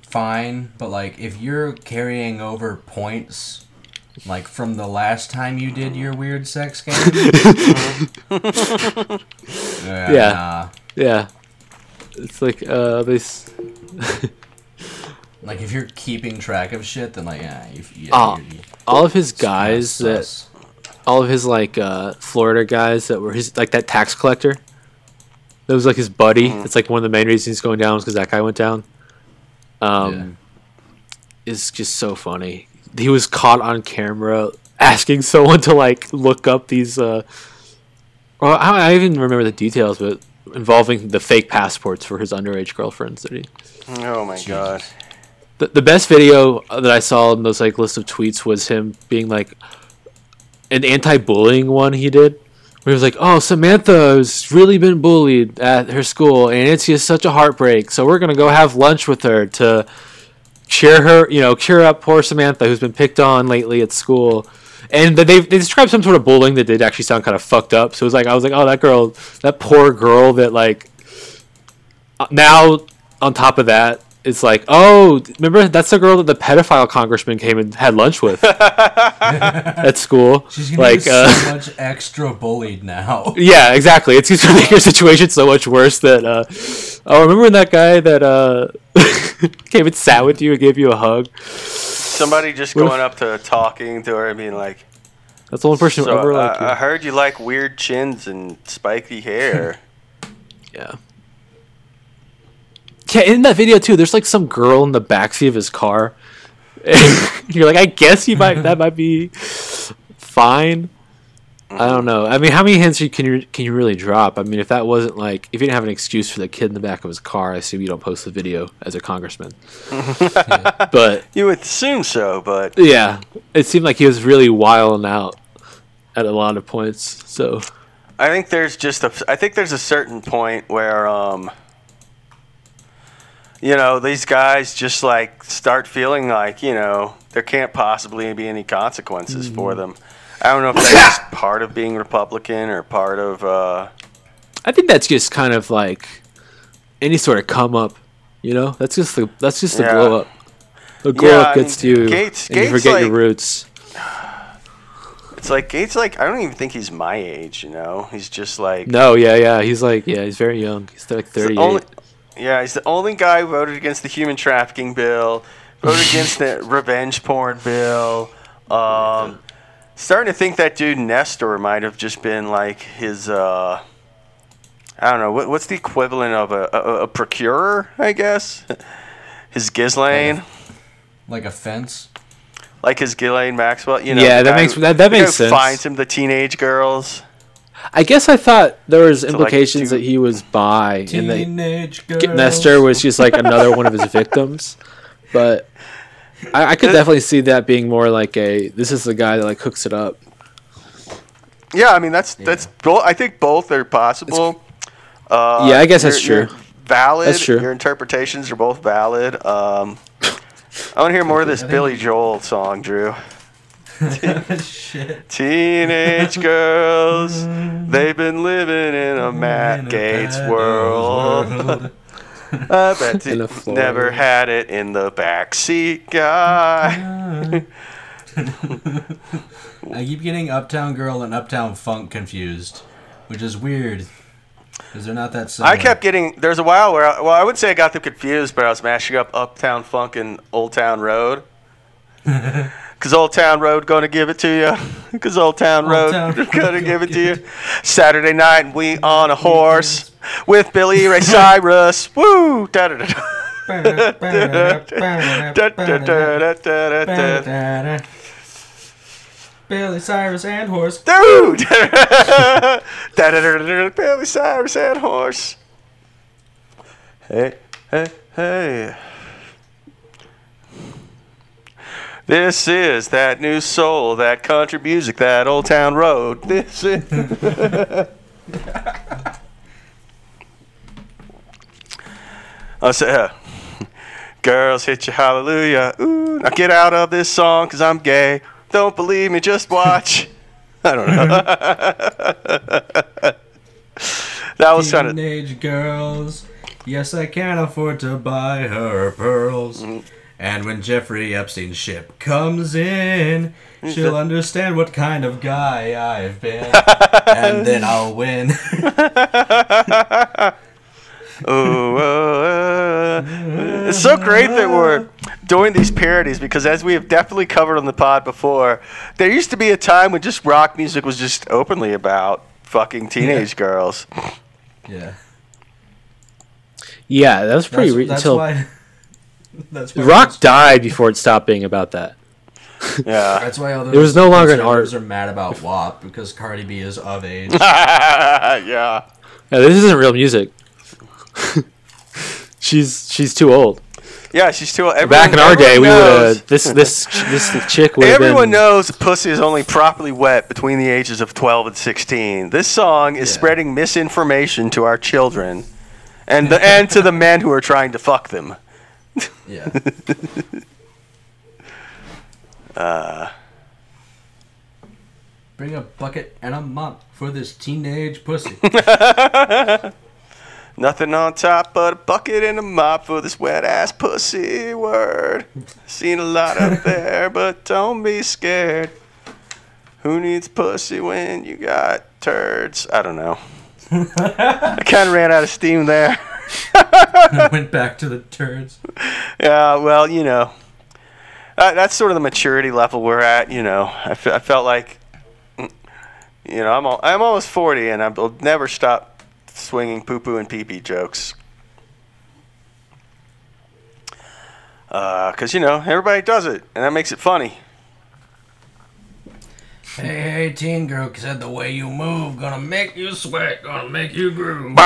fine. But like if you're carrying over points, like from the last time you did your weird sex game, yeah, [LAUGHS] Yeah. nah. yeah, it's like uh, this. [LAUGHS] Like if you're keeping track of shit, then like yeah, you, yeah Oh, you're, you all of his guys that all of his like uh, Florida guys that were his like that tax collector. That was like his buddy. It's like one of the main reasons he's going down was because that guy went down. Um, is just so funny. He was caught on camera asking someone to like look up these. Uh, well, I, I even remember the details, but involving the fake passports for his underage girlfriends that he Oh my god. The, the best video that I saw in those like list of tweets was him being like an anti-bullying one he did. Where he was like oh Samantha has really been bullied at her school and it's just such a heartbreak. So we're gonna go have lunch with her to cheer her you know cheer up poor Samantha who's been picked on lately at school. And they they described some sort of bullying that did actually sound kind of fucked up. So it was like I was like oh that girl that poor girl that like uh, now on top of that it's like oh remember that's the girl that the pedophile congressman came and had lunch with [LAUGHS] [LAUGHS] at school She's gonna like get uh, so much extra bullied now. [LAUGHS] yeah exactly it's just gonna make your situation so much worse that uh oh remember when that guy that uh came and sat with you and gave you a hug Somebody just What if- going up to talking to her and being like, that's the only person so, who ever uh, liked you. I heard you like weird chins and spiky hair. Yeah. Yeah, in that video too, there's like some girl in the backseat of his car. And [LAUGHS] you're like, I guess you might that might be fine. I don't know. I mean, how many hints can you can you really drop? I mean, if that wasn't like if you didn't have an excuse for the kid in the back of his car, I assume you don't post the video as a congressman. [LAUGHS] But you would assume so, but yeah, it seemed like he was really wilding out at a lot of points. So I think there's just a I think there's a certain point where um you know, these guys just like start feeling like, you know, there can't possibly be any consequences for them. I don't know if that's [COUGHS] part of being Republican or part of uh I think that's just kind of like any sort of come up, you know. That's just the that's just the Yeah. glow up. The glow Yeah, up gets to you, Gaetz- and you Gaetz, forget your roots. it's like Gaetz like I don't even think he's my age, you know. He's just like No, yeah, yeah. He's like, yeah, he's very young. He's like thirty only-. Yeah, he's the only guy who voted against the human trafficking bill, voted against the [LAUGHS] revenge porn bill. Um, starting to think that dude Nestor might have just been like his. Uh, I don't know what, what's the equivalent of a, a, a procurer, I guess. [LAUGHS] His Ghislaine, Like a fence. like his Ghislaine Maxwell. You know, Yeah, that makes- who- that- that makes who sense. Finds him the teenage girls. I guess I thought there was like, implications two- that he was bi, and that girls. Nestor was just like another one of his [LAUGHS] victims. But I, I could definitely see that being more like a this is the guy that like hooks it up. Yeah, I mean that's that's both. I think both are possible. Uh, Yeah, I guess that's you're- true. you're Valid. That's true. Your interpretations are both valid. Um, I want to hear more of this Billy Joel song, Drew. Shit. [LAUGHS] Teenage girls, they've been living in a Matt Gaetz world. [LAUGHS] I bet In you a Florida. never had it in the backseat, guy. [LAUGHS] I keep getting Uptown Girl and Uptown Funk confused, which is weird. Because they're not that similar. I kept getting. There's a while where, I, well, I wouldn't say I got them confused, but I was mashing up Uptown Funk and Old Town Road. Cause Old Town Road gonna give it to you. Cause Old Town Old Road Town [LAUGHS] gonna give it to you. Saturday night we on a horse with Billy Ray [LAUGHS] Cyrus. Woo! Da da da da. Da da da da da da da. Billy Cyrus and horse. Dude! [LAUGHS] da da da da Billy Cyrus and horse. Hey, hey, hey. This is that new soul, that country music, that old town road. This is. [LAUGHS] I say, uh, girls hit you hallelujah. Ooh, now get out of this song, cause I'm gay. Don't believe me, just watch. [LAUGHS] I don't know. [LAUGHS] that was kind of. Teenage girls. Yes, I can't afford to buy her pearls. Mm-hmm. And when Jeffrey Epstein's ship comes in, she'll understand what kind of guy I've been. [LAUGHS] and then I'll win. [LAUGHS] Ooh, uh, uh. It's so great that we're doing these parodies because, as we have definitely covered on the pod before, there used to be a time when just rock music was just openly about fucking teenage girls. yeah. Yeah, that was pretty That's, re- that's until why. [LAUGHS] That's why Rock died before it stopped being about that. Yeah. [LAUGHS] That's why all those It was no longer an conservatives art. are mad about WAP because Cardi B is of age. [LAUGHS] yeah. Yeah, this isn't real music. she's she's too old. Yeah, she's too. Everyone, Back in our day, we would have this this this chick would Everyone been. knows pussy is only properly wet between the ages of 12 and 16. This song is Yeah. spreading misinformation to our children and the, and to the men who are trying to fuck them. Yeah. [LAUGHS] uh. Bring a bucket and a mop for this teenage pussy. [LAUGHS] Nothing on top but a bucket and a mop for this wet ass pussy word. Seen a lot up [LAUGHS] there, but don't be scared. Who needs pussy when you got turds? I don't know. I kind of ran out of steam there. Went back to the turds. Yeah, well, you know, uh, that's sort of the maturity level we're at. You know, I, fe- I felt like, you know, I'm al- I'm almost forty, and I'll never stop swinging poo poo and pee pee jokes. Because you know everybody does it, and that makes it funny. Hey, hey, teen girl said the way you move gonna make you sweat, gonna make you groove.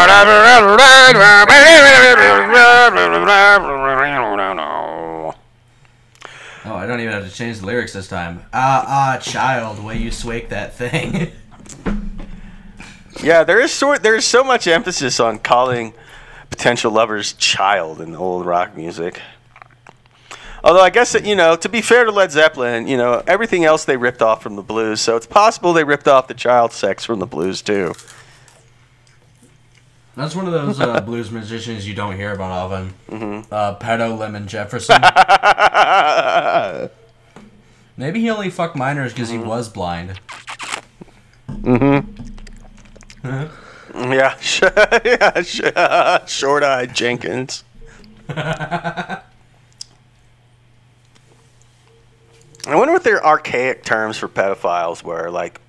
Oh, I don't even have to change the lyrics this time. Ah, ah, child, the way you swake that thing. [LAUGHS] Yeah, there is sort there is so much emphasis on calling potential lovers child in old rock music. Although I guess that, you know, to be fair to Led Zeppelin, you know, everything else they ripped off from the blues, so it's possible they ripped off the child sex from the blues too. That's one of those uh, [LAUGHS] blues musicians you don't hear about often. Mm-hmm. Uh, Pedo Lemon Jefferson. [LAUGHS] Maybe he only fucked minors because he was blind. Yeah, [LAUGHS] yeah, short-eyed Jenkins. I wonder what their archaic terms for pedophiles were. Like,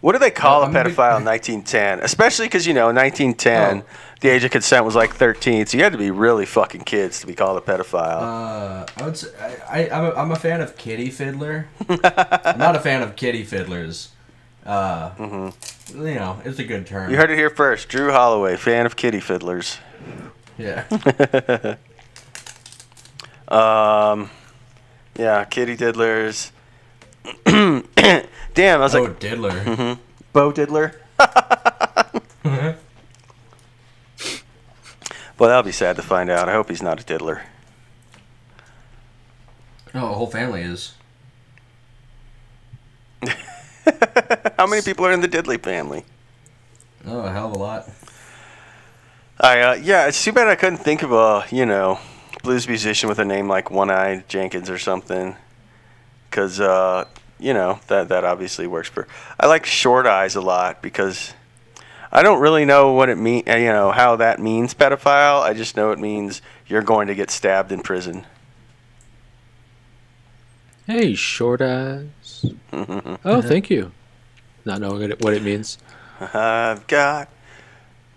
what do they call Well, a I'm a big- pedophile in [LAUGHS] 1910? Especially because you know, in 1910, Oh. the age of consent was like 13, so you had to be really fucking kids to be called a pedophile. Uh, I would say I, I'm, a, I'm a fan of Kitty Fiddler. I'm not a fan of Kitty Fiddlers. Uh, you know, it's a good term. You heard it here first. Drew Holloway, fan of kitty fiddlers. yeah. [LAUGHS] Um, yeah, kitty diddlers. [CLEARS THROAT] Damn, I was oh, like diddler. Mm-hmm. Bo Diddler. [LAUGHS] Well, that'll be sad to find out. I hope he's not a diddler. Oh, the whole family is. [LAUGHS] How many people are in the Diddley family? Oh, a hell of a lot. I uh, yeah, it's too bad I couldn't think of a you know blues musician with a name like One Eye Jenkins or something, because uh, you know that that obviously works for. I like Short Eyes a lot because I don't really know what it mean. You know how that means pedophile. I just know it means you're going to get stabbed in prison. Hey, short eyes. [LAUGHS] Oh, thank you. Not knowing what it, what it means. I've got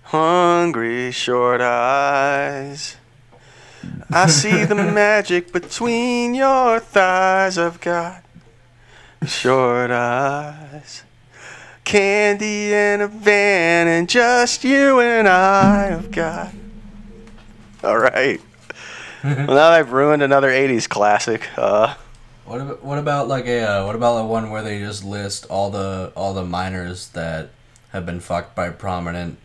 hungry short eyes. I see the magic between your thighs. I've got short eyes. Candy in a van, and just you and I have got. All right. well, now I've ruined another '80s classic. Uh, What about what about like a uh, what about the one where they just list all the all the minors that have been fucked by prominent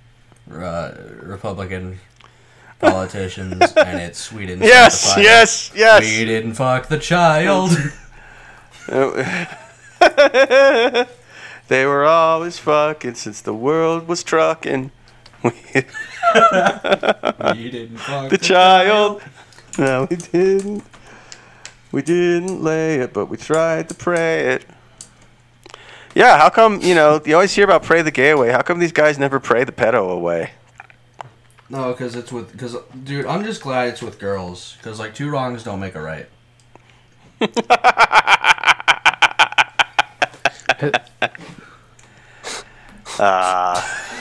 uh, Republican politicians and it's [LAUGHS] Sweden. yes, yes, yes. We didn't fuck the child. [LAUGHS] they were always fucking since the world was trucking. [LAUGHS] We we didn't fuck the child. No, we didn't. We didn't lay it, but we tried to pray it. Yeah, how come, you know, you always hear about pray the gay away. How come these guys never pray the pedo away? No, because it's with because dude, I'm just glad it's with girls because like two wrongs don't make a right. Ah. [LAUGHS]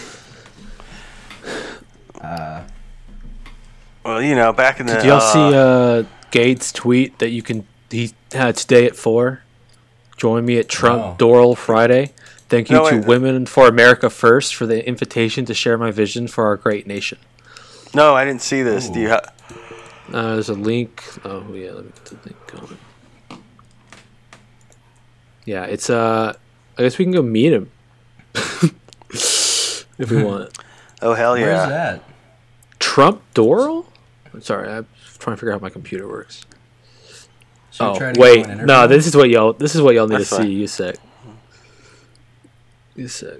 Uh, well, you know, back in the. Did y'all uh, see uh, Gaetz' tweet that you can he had today at four? Join me at Trump No. Doral Friday. Thank you No, to wait. Women for America First for the invitation to share my vision for our great nation. No, I didn't see this. Do you have? Uh, there's a link. Oh yeah, let me get the link going. Yeah, it's uh. I guess we can go meet him [LAUGHS] if we want. Oh, hell yeah! Where's that? Trump Doral? I'm sorry, I'm trying to figure out how my computer works. So oh wait, go on an no, this is what y'all. This is what y'all need That's to fine. see. You sec. You sec.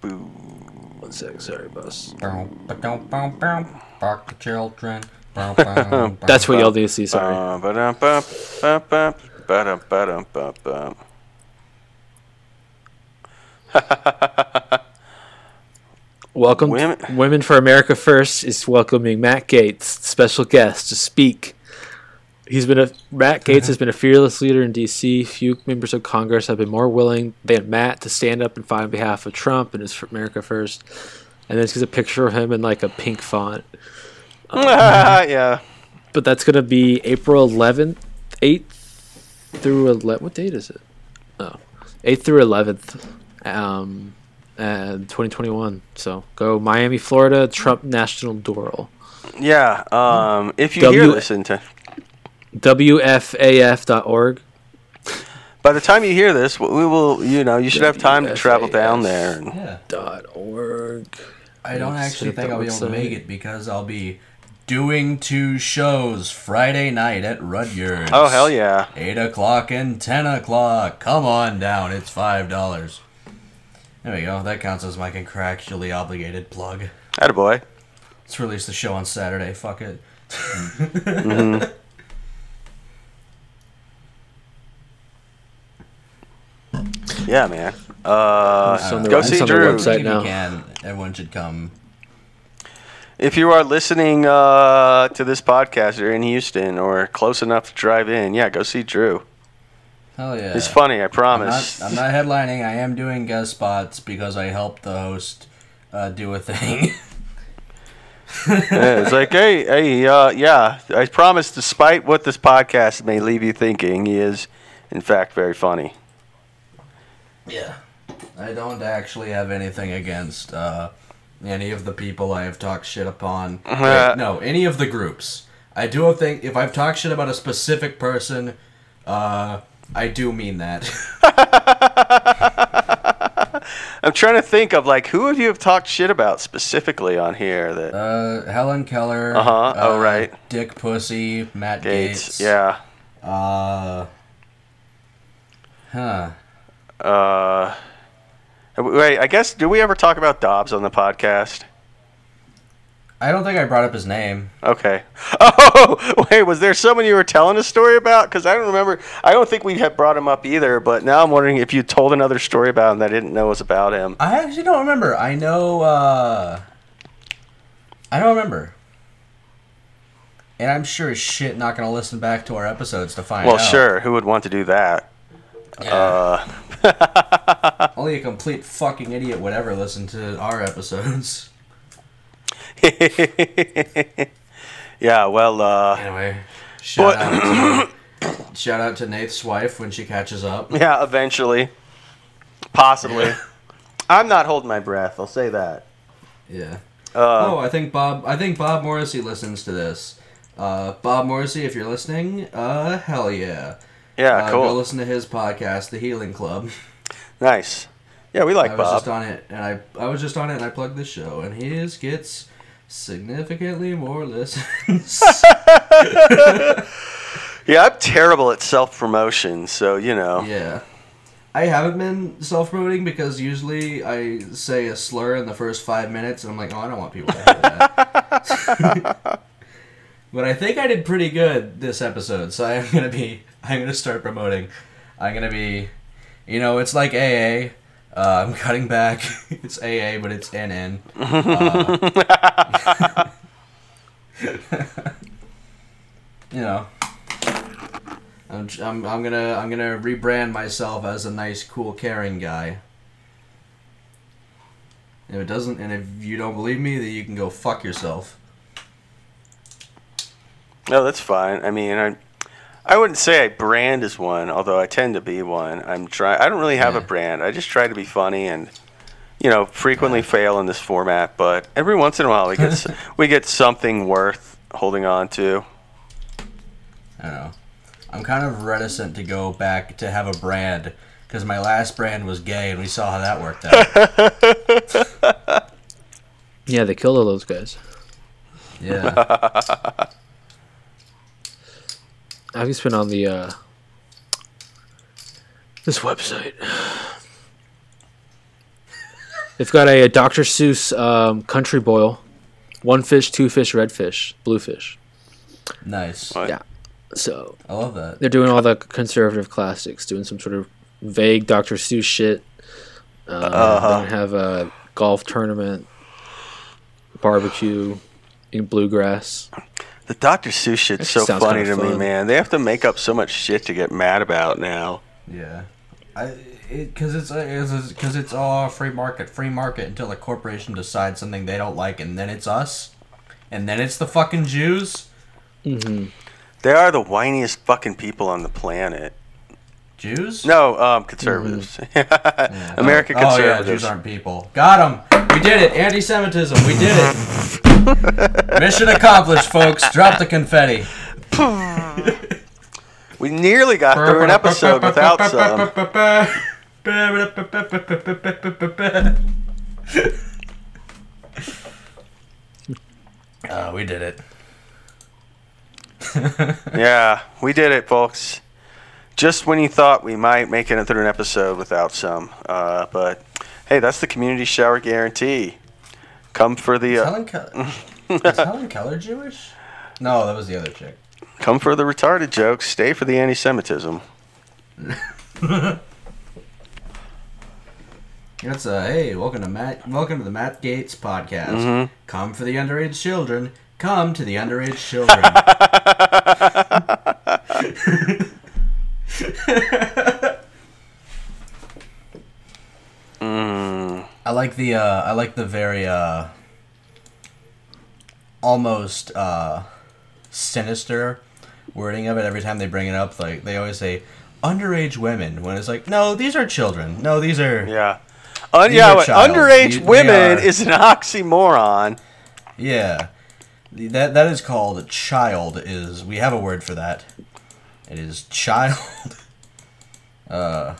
Boo. One sec. Sorry, boss. Fuck the children. That's what y'all do see. Sorry. Uh. Welcome. Women, Women for America First is welcoming Matt Gaetz, special guest, to speak. He's been a Matt Gaetz has been a fearless leader in D.C. Few members of Congress have been more willing than Matt to stand up and fight on behalf of Trump and his America First. And then it's a picture of him in like a pink font. [LAUGHS] yeah. But that's gonna be April 11th, 8th through 11. What date is it? Oh, 8th through 11th, um, and 2021. So go Miami, Florida, Trump National Doral. Yeah. Um, if you W- hear this, into, WFAF.org. by the time you hear this, we will, you know, you should have time to travel down there. And, Yeah. Dot org. I don't Let's actually hit think that I'll be able to website. make it because I'll be doing two shows Friday night at Rudyard's. oh, hell yeah. 8 o'clock and 10 o'clock. Come on down. It's $5. There we go. That counts as my contractually obligated plug. Attaboy. Let's release the show on Saturday. Fuck it. Mm-hmm. [LAUGHS] Yeah, man. Uh, It's on the- go see on Drew. website. If you now. can, everyone should come. If you are listening uh, to this podcast you're in Houston or close enough to drive in, yeah, go see Drew. Hell yeah. It's funny, I I'm promise. not, I'm not headlining. I am doing guest spots because I helped the host uh, do a thing. Yeah, it's like, hey, hey, uh, yeah, I promise, despite what this podcast may leave you thinking, he is, in fact, very funny. Yeah. I don't actually have anything against uh, any of the people I have talked shit upon. Wait, no, any of the groups. I do think if I've talked shit about a specific person, uh, I do mean that. [LAUGHS] I'm trying to think of like who have you have talked shit about specifically on here that uh, Helen Keller. Uh-huh, oh, right. Dick Pussy, Matt Gaetz. Gaetz. Yeah. Uh. Huh. Uh, wait, I guess do we ever talk about Dobbs on the podcast? I don't think I brought up his name. Okay. [LAUGHS] Oh, wait, was there someone you were telling a story about? Because I don't remember. I don't think we had brought him up either. But now I'm wondering if you told another story about him that I didn't know was about him. I actually don't remember. I know. uh... I don't remember. And I'm sure as shit not gonna listen back to our episodes to find Well, out. Well, sure. Who would want to do that? Yeah. Uh, [LAUGHS] Only a complete fucking idiot would ever listen to our episodes. [LAUGHS] yeah. Well. Uh, Anyway, shout But- out to, [COUGHS] shout out to Nate's wife when she catches up. yeah. Eventually. Possibly. I'm not holding my breath. I'll say that. Yeah. Uh, oh, I think Bob. I think Bob Morrissey listens to this. Uh, Bob Morrissey, if you're listening, uh, hell yeah. Yeah. Uh, Go cool. listen to his podcast, The Healing Club. Nice. Yeah, we like I was Bob. just on it, and I I was just on it, and I plugged this show, and his gets significantly more listens. [LAUGHS] Yeah, I'm terrible at self promotion, so you know. yeah. I haven't been self promoting because usually I say a slur in the first five minutes, and I'm like, oh, I don't want people to hear that. [LAUGHS] [LAUGHS] but I think I did pretty good this episode, so I'm gonna be, I'm gonna start promoting. I'm gonna be, you know, it's like AA. Uh, I'm cutting back. [LAUGHS] it's AA, but it's NN. Uh, [LAUGHS] you know, I'm, I'm, I'm gonna I'm gonna rebrand myself as a nice, cool, caring guy. If it doesn't, and if you don't believe me, then you can go fuck yourself. No, that's fine. I mean, I, I wouldn't say I brand as one, although I tend to be one. I'm try. I don't really have a brand. I just try to be funny and, you know, frequently fail in this format. But every once in a while, we get [LAUGHS] we get something worth holding on to. I don't know. I'm kind of reticent to go back to have a brand because my last brand was gay, and we saw how that worked out. [LAUGHS] Yeah, they killed all those guys. yeah. [LAUGHS] I've just been on the uh, this website. They've got a, Dr. Seuss um, country boil, one fish, two fish, red fish, blue fish. Nice. What? Yeah. So I love that. they're doing all the conservative classics, doing some sort of vague Dr. Seuss shit. Uh, Uh-huh. They're have a golf tournament, barbecue, in bluegrass. The Dr. Seuss shit's so funny to kinda me, man. They have to make up so much shit to get mad about now. Yeah. I because it's because it's, it's all free market, free market until a corporation decides something they don't like, and then it's us, and then it's the fucking Jews. Mm-hmm. They are the whiniest fucking people on the planet. Jews? No, um, conservatives. [LAUGHS] American oh, Oh yeah, conservatives. Jews aren't people. Got them. We did it. Anti-Semitism. We did it. [LAUGHS] [LAUGHS] Mission accomplished, folks. Drop the confetti. [LAUGHS] we nearly got through an episode without some. Uh, [LAUGHS] we did it. Yeah, we did it, folks. Just when you thought we might make it through an episode without some. Uh, but hey, that's the community shower guarantee. Come for the Is uh, Helen, Ke- [LAUGHS] is Helen Keller Jewish? No, that was the other chick. come for the retarded jokes. Stay for the anti-Semitism. That's a hey, welcome to Matt. Welcome to the Matt Gaetz podcast. Mhm. Come for the underage children. Come to the underage children. [LAUGHS] Mm, I like the uh, I like the very uh, almost uh, sinister wording of it every time they bring it up. Like they always say, underage women when it's like, no, these are children. No, these are Yeah. Un- These yeah, are underage they women are- is an oxymoron. yeah. That that is called child. Is we have a word for that. It is child. [LAUGHS] uh.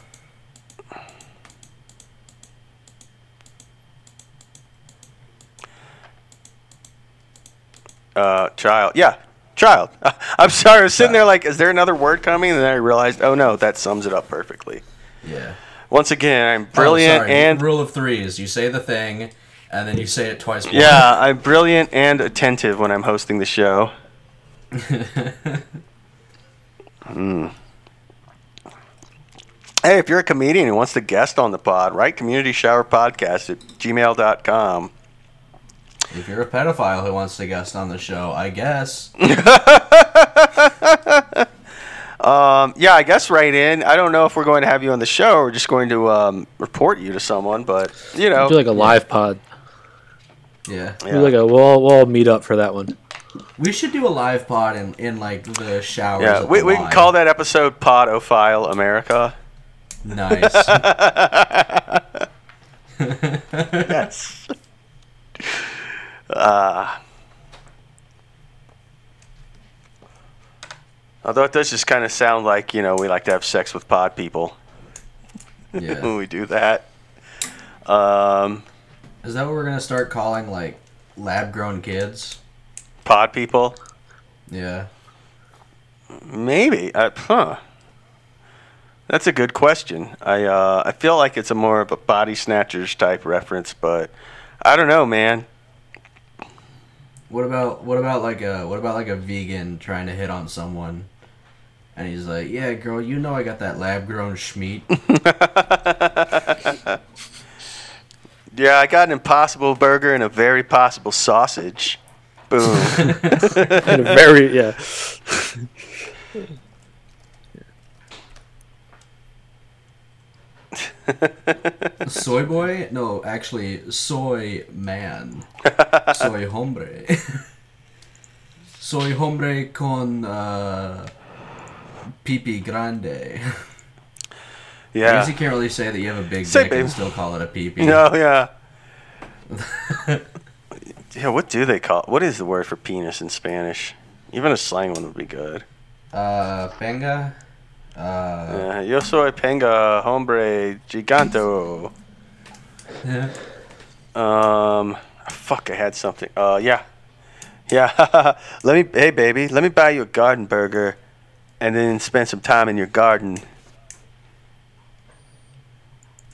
Uh, child. Yeah, child. [LAUGHS] I'm sorry. I was sitting there like, is there another word coming? And then I realized, oh no, that sums it up perfectly. Yeah. Once again, I'm Oh, brilliant sorry. and rule of threes. You say the thing, and then you say it twice. more. yeah, I'm brilliant and attentive when I'm hosting the show. [LAUGHS] Hmm. Hey, if you're a comedian who wants to guest on the pod, write community shower podcast at gmail.com. If you're a pedophile who wants to guest on the show, I guess. [LAUGHS] Um, yeah, I guess right in. I don't know if we're going to have you on the show or we're just going to um, report you to someone, but you know. Do like a live pod. Yeah. Do like a we'll we'll all meet up for that one. We should do a live pod in, in like the showers. yeah, we, the we can call that episode Podophile America. Nice. [LAUGHS] [LAUGHS] yes. Uh, although it does just kind of sound like, you know, we like to have sex with pod people [LAUGHS] when yeah. we do that. Um, Is that what we're gonna start calling like lab grown kids? pod people? Yeah. Maybe. Uh, huh. That's a good question. I uh, I feel like it's a more of a body snatchers type reference, but I don't know, man. What about what about like a what about like a vegan trying to hit on someone? And he's like, "Yeah, girl, you know I got that lab grown schmeat." [LAUGHS] Yeah, I got an impossible burger and a very possible sausage. Boom. [LAUGHS] And a very yeah. [LAUGHS] [LAUGHS] soy boy? No, actually, soy man. [LAUGHS] soy hombre. soy hombre con uh, pipi grande. I [LAUGHS] Yeah. guess you can't really say that you have a big Say dick babe. and still call it a peepee. No, yeah. yeah, what do they call What is the word for penis in Spanish? Even a slang one would be good. Uh, penga. Uh, Yeah, yo soy penga hombre giganto. Um, fuck, I had something. Uh, yeah, yeah. [LAUGHS] let me, hey baby, let me buy you a garden burger, and then spend some time in your garden. [LAUGHS]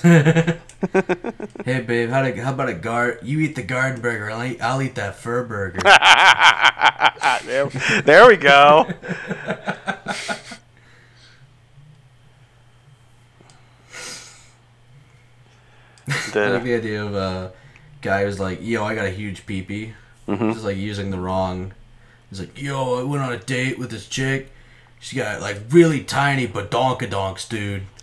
hey babe, how, to, how about a guard? You eat the garden burger, I'll eat, I'll eat that fur burger. [LAUGHS] there, there we go. I like The- idea of a guy who's like, yo, I got a huge peepee. Mhm. Just like using the wrong. He's like, yo, I went on a date with this chick. She got like really tiny badonkadonks, dude. [LAUGHS]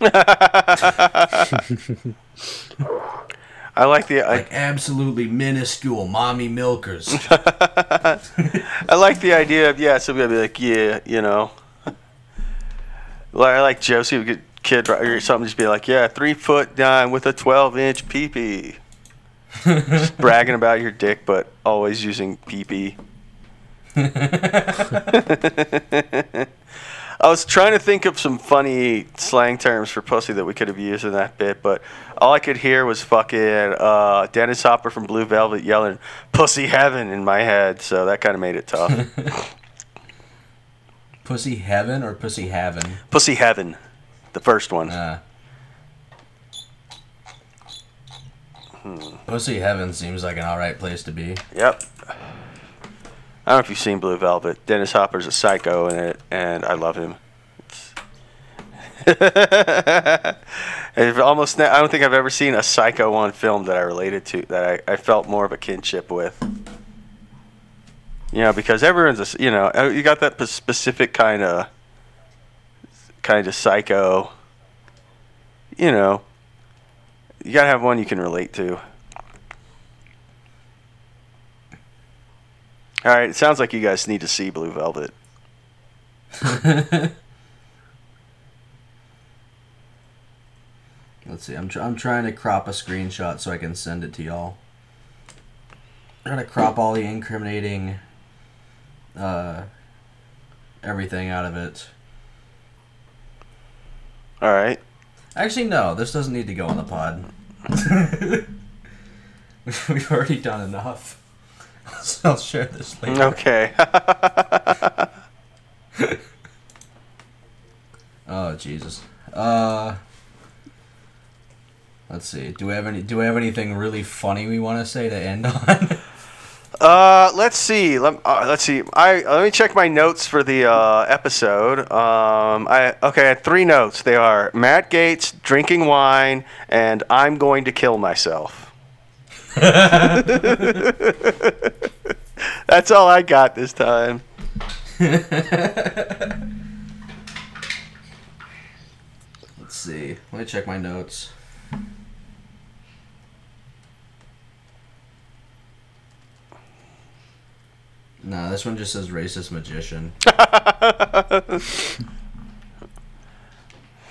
I like the I, Like absolutely minuscule mommy milkers. [LAUGHS] I like the idea of yeah. Somebody be like, yeah, you know. Like I like Josie would get kid or something. Just be like, yeah, three foot nine with a twelve inch peepee. just [LAUGHS] bragging about your dick, but always using peepee. [LAUGHS] [LAUGHS] I was trying to think of some funny slang terms for pussy that we could have used in that bit, but all I could hear was fucking uh, Dennis Hopper from Blue Velvet yelling "Pussy Heaven" in my head, so that kind of made it tough. pussy heaven or pussy heaven? Pussy Heaven, the first one. Uh, Pussy heaven seems like an alright place to be. Yep. I don't know if you've seen Blue Velvet. Dennis Hopper's a psycho in it, and I love him. [LAUGHS] I've almost, ne- I don't think I've ever seen a psycho on film that I related to, that I, I felt more of a kinship with. You know, because everyone's, a, you know, uh, you got that p- specific kind of, kind of psycho. You know, you gotta have one you can relate to. All right, it sounds like you guys need to see Blue Velvet. [LAUGHS] Let's see. I'm tr- I'm trying to crop a screenshot so I can send it to y'all. I'm trying to crop all the incriminating uh everything out of it. All right. Actually, no. This doesn't need to go on the pod. [LAUGHS] We've already done enough. [LAUGHS] So I'll share this later. Okay. [LAUGHS] Oh Jesus. Uh. Let's see. Do we have any? Do we have anything really funny we want to say to end on? Uh, let's see. Let, uh, let's see. I let me check my notes for the uh, episode. Um, I okay. I had three notes. They are Matt Gaetz drinking wine and I'm going to kill myself. [LAUGHS] That's all I got this time. [LAUGHS] Let's see. Let me check my notes. Nah, this one just says racist magician. [LAUGHS]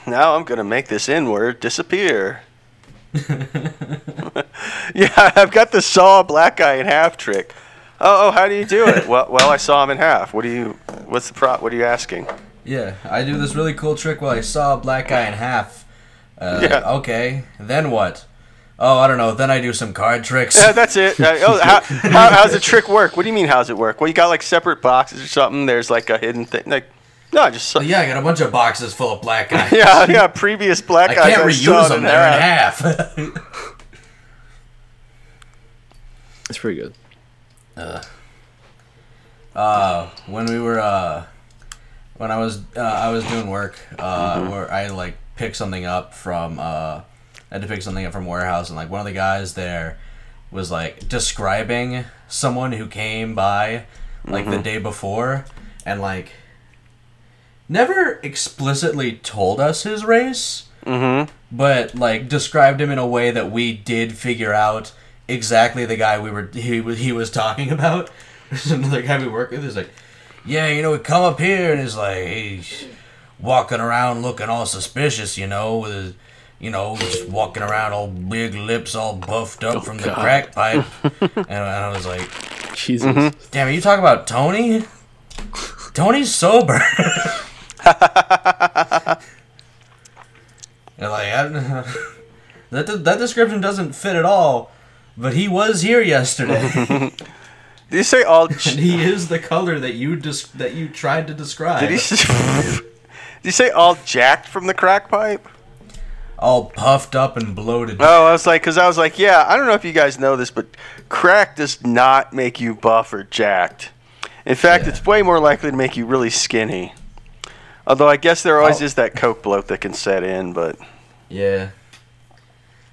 Now I'm gonna make this N word disappear. [LAUGHS] [LAUGHS] yeah, I've got the saw black guy in half trick. Oh, oh, how do you do it? well, well, I saw him in half. What do you? What's the pro? What are you asking? Yeah, I do this really cool trick where I saw a black guy in half. Uh, Yeah. Okay, then what? Oh, I don't know. Then I do some card tricks. Yeah, that's it. Uh, oh, how, [LAUGHS] how, how's the trick work? What do you mean? How's it work? Well, you got like separate boxes or something. There's like a hidden thing. Like, no, just saw, yeah, I got a bunch of boxes full of black guys. [LAUGHS] yeah, yeah. Previous black guys. I guys. can't saw reuse them. They're in half. [LAUGHS] half. It's pretty good. uh, when we were uh, when I was uh, I was doing work uh, where I like picked something up from uh, I had to pick something up from warehouse and like one of the guys there was like describing someone who came by like the day before and like never explicitly told us his race Mm-hmm. but like described him in a way that we did figure out exactly the guy we were he was he was talking [LAUGHS] about. There's another guy we work with. Is like, yeah, you know, he come up here and is like, he's walking around looking all suspicious, you know, with his, you know, just walking around all big lips, all buffed up Oh, from the crack pipe. [LAUGHS] and I was like, Jesus. Mm-hmm. damn, are you talking about Tony? Tony's sober. [LAUGHS] And like, I [LAUGHS] that that description doesn't fit at all. But he was here yesterday, Did you say all? and he is the color that you des- that you tried to describe. Did he? s- Did you say all jacked from the crack pipe? All puffed up and bloated. Oh, I was like, because I was like, yeah, I don't know if you guys know this, but crack does not make you buff or jacked. In fact, Yeah. it's way more likely to make you really skinny. Although I guess there always Oh. is that coke bloat that can set in, but Yeah.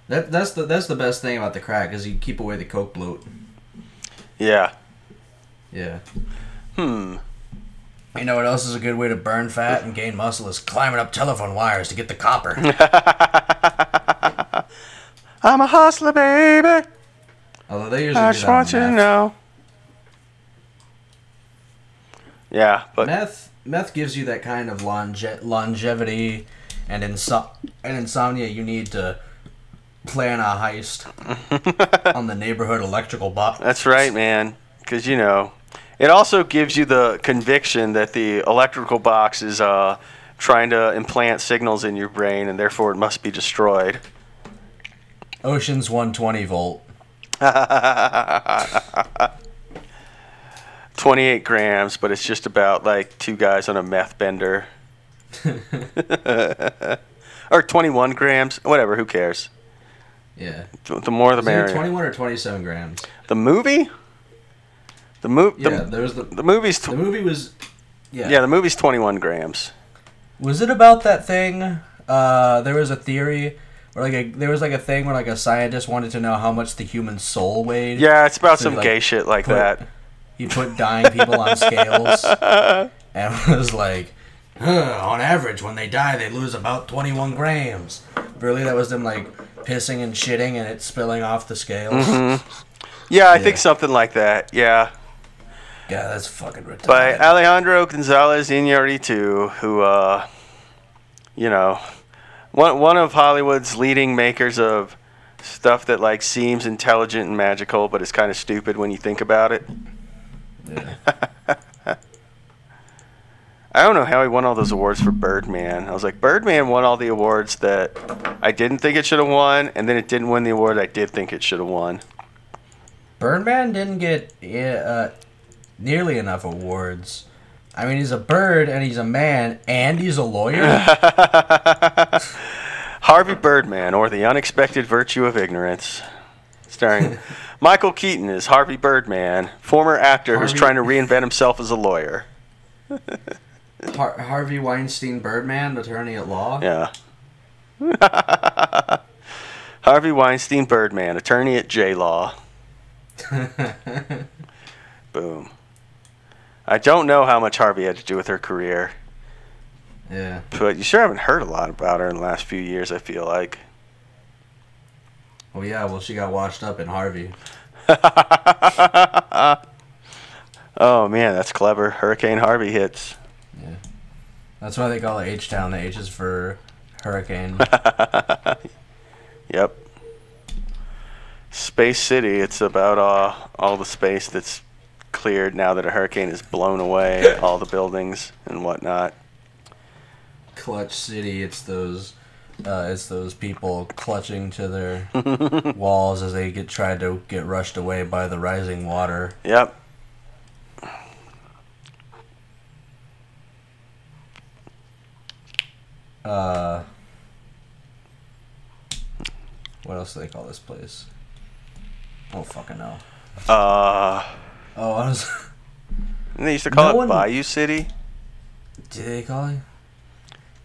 That that's the that's the best thing about the crack is you keep away the coke bloat. yeah. Yeah. Hmm. You know what else is a good way to burn fat and gain muscle is climbing up telephone wires to get the copper. [LAUGHS] I'm a hustler, baby. Although they usually I just want you to know. Yeah, but meth meth gives you that kind of longe- longevity and inso- and insomnia you need to plan a heist [LAUGHS] on the neighborhood electrical box. That's right, man. Because you know, it also gives you the conviction that the electrical box is uh, trying to implant signals in your brain, and therefore it must be destroyed. Ocean's 120 volt. [LAUGHS] 28 grams, but it's just about like two guys on a meth bender. [LAUGHS] or 21 grams, whatever. Who cares? Yeah. The more the merrier. 21 or 27 grams? The movie. The movie. Yeah, The, there's the the movie's. Tw- the movie was yeah. yeah, the movie's 21 grams. Was it about that thing? Uh, there was a theory, or like a there was like a thing where like a scientist wanted to know how much the human soul weighed. Yeah, it's about So, some like, gay shit like put- that. He put dying people on scales, [LAUGHS] and was like, on average, when they die, they lose about 21 grams. Really, that was them like pissing and shitting, and it spilling off the scales. Yeah, I Yeah. think something like that. Yeah. Yeah, that's fucking retarded. by Alejandro Gonzalez Iñárritu, who, uh, you know, one one of Hollywood's leading makers of stuff that like seems intelligent and magical, but is kind of stupid when you think about it. Yeah. [LAUGHS] I don't know how he won all those awards for Birdman. I was like, Birdman won all the awards that I didn't think it should have won, and then it didn't win the award I did think it should have won. Birdman didn't get uh, nearly enough awards. I mean, he's a bird and he's a man and he's a lawyer. [LAUGHS] Harvey Birdman, or The Unexpected Virtue of Ignorance. Starring [LAUGHS] Michael Keaton as Harvey Birdman, former actor who's trying to reinvent himself as a lawyer. [LAUGHS] Har- Harvey Weinstein Birdman, attorney at law. Yeah. Harvey Weinstein Birdman, attorney at J Law. Boom. I don't know how much Harvey had to do with her career, yeah. but you sure haven't heard a lot about her in the last few years, I feel like. Well, yeah. Well, she got washed up in Harvey. [LAUGHS] oh man, that's clever. Hurricane Harvey hits. Yeah. That's why they call it H Town. The H is for hurricane. [LAUGHS] Yep. Space City, it's about uh, all the space that's cleared now that a hurricane has blown away all the buildings and whatnot. Clutch City. It's those. Uh, it's those people clutching to their [LAUGHS] walls as they get tried to get rushed away by the rising water. Yep. Uh, what else do they call this place? Oh fucking no. Uh, Oh, I was. and they used to call No it one- Bayou City. Did they call it?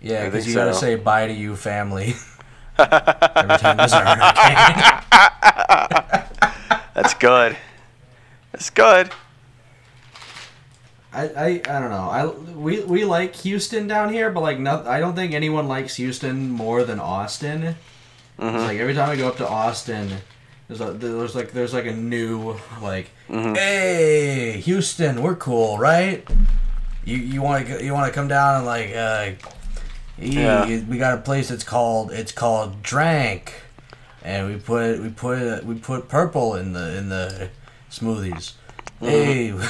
Yeah, because you gotta say bye to you, family. [LAUGHS] Every time there's a hurricane. [LAUGHS] That's good. That's good. I, I, I don't know. I we, we like Houston down here, but like no, I don't think anyone likes Houston more than Austin. It's Mhm. like every time I go up to Austin, there's a, there's like there's like a new like, Mhm. hey Houston, we're cool, right? You you want to you want to come down and like uh, Yeah. yeah. we got a place that's called it's called Drank, and we put we put we put purple in the in the smoothies. Hey. [LAUGHS]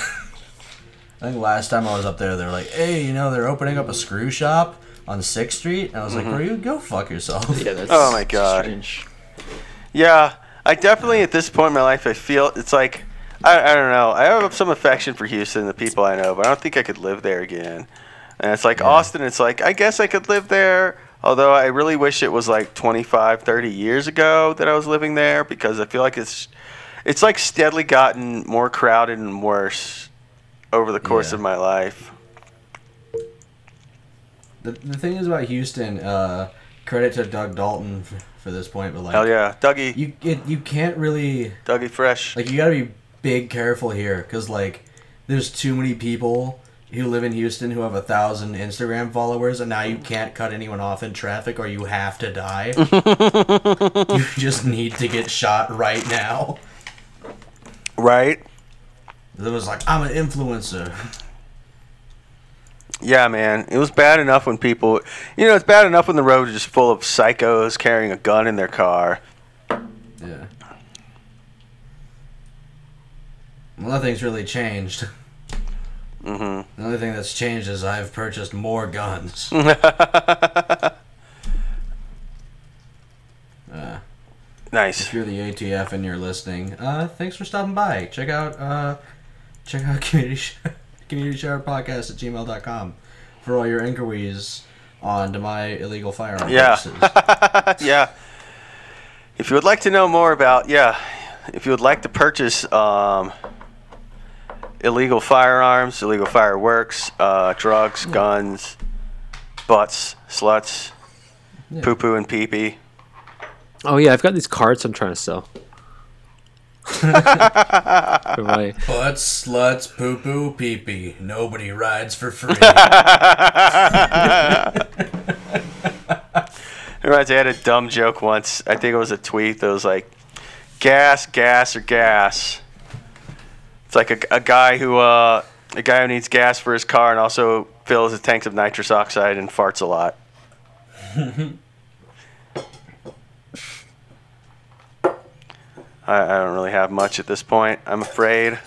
I think last time I was up there, they're like, "Hey, you know, they're opening up a screw shop on Sixth Street," and I was like, "Bro, you go fuck yourself." Yeah, that's Oh my God. strange. Yeah, I definitely at this point in my life I feel it's like I, I don't know. I have some affection for Houston, the people I know, but I don't think I could live there again. And it's like Yeah. Austin, it's like I guess I could live there, although I really wish it was like 25, 30 years ago that I was living there because I feel like it's it's like steadily gotten more crowded and worse over the course Yeah. of my life. The, the thing is about Houston, uh, credit to Doug Dalton for, this point, but like, Hell yeah, Dougie, you it, you can't really Dougie Fresh. like you gotta be big careful here because like there's too many people who live in Houston who have a thousand Instagram followers, and now you can't cut anyone off in traffic or you have to die. [LAUGHS] you just need to get shot right now. right? It was like I'm an influencer. [LAUGHS] Yeah, man. It was bad enough when people, you know, it's bad enough when the road is just full of psychos carrying a gun in their car. Yeah. Well, nothing's really changed. hmm The only thing that's changed is I've purchased more guns. [LAUGHS] Uh, nice. if you're the ATF and you're listening, uh, thanks for stopping by. Check out uh, check out [LAUGHS] community community shower podcast at gmail.com for all your inquiries on to my illegal firearm Yeah. purchases. [LAUGHS] yeah. If you would like to know more about, yeah, if you would like to purchase um, illegal firearms, illegal fireworks, uh, drugs, guns, butts, sluts, Yeah. poo poo and pee pee. Oh yeah, I've got these cards I'm trying to sell. Butts, [LAUGHS] sluts, poo poo, pee pee. Nobody rides for free. [LAUGHS] Reminds me, I had a dumb joke once. I think it was a tweet that was like, "Gas, gas, or gas." It's like a, a guy who uh, a guy who needs gas for his car and also fills his tanks of nitrous oxide and farts a lot. [LAUGHS] I, I don't really have much at this point. I'm afraid.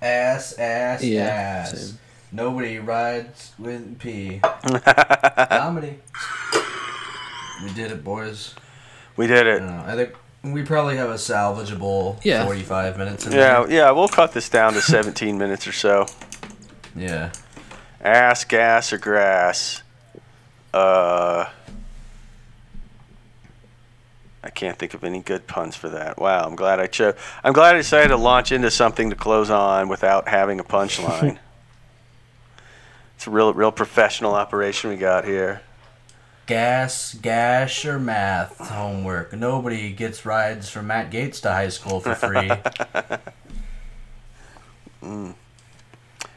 Ass, ass, Yeah, ass. same. Nobody rides with P. [LAUGHS] Comedy. We did it, boys. We did I it. don't know. I think we probably have a salvageable Yeah. 45 minutes. In Yeah, there. yeah. We'll cut this down to 17 minutes or so. Yeah. Ass, gas, or grass. Uh, I can't think of any good puns for that. Wow, I'm glad I chose. I'm glad I decided to launch into something to close on without having a punchline. [LAUGHS] it's a real, real professional operation we got here. Gas, gash, or math homework. Nobody gets rides from Matt Gaetz to high school for free. [LAUGHS] Mm.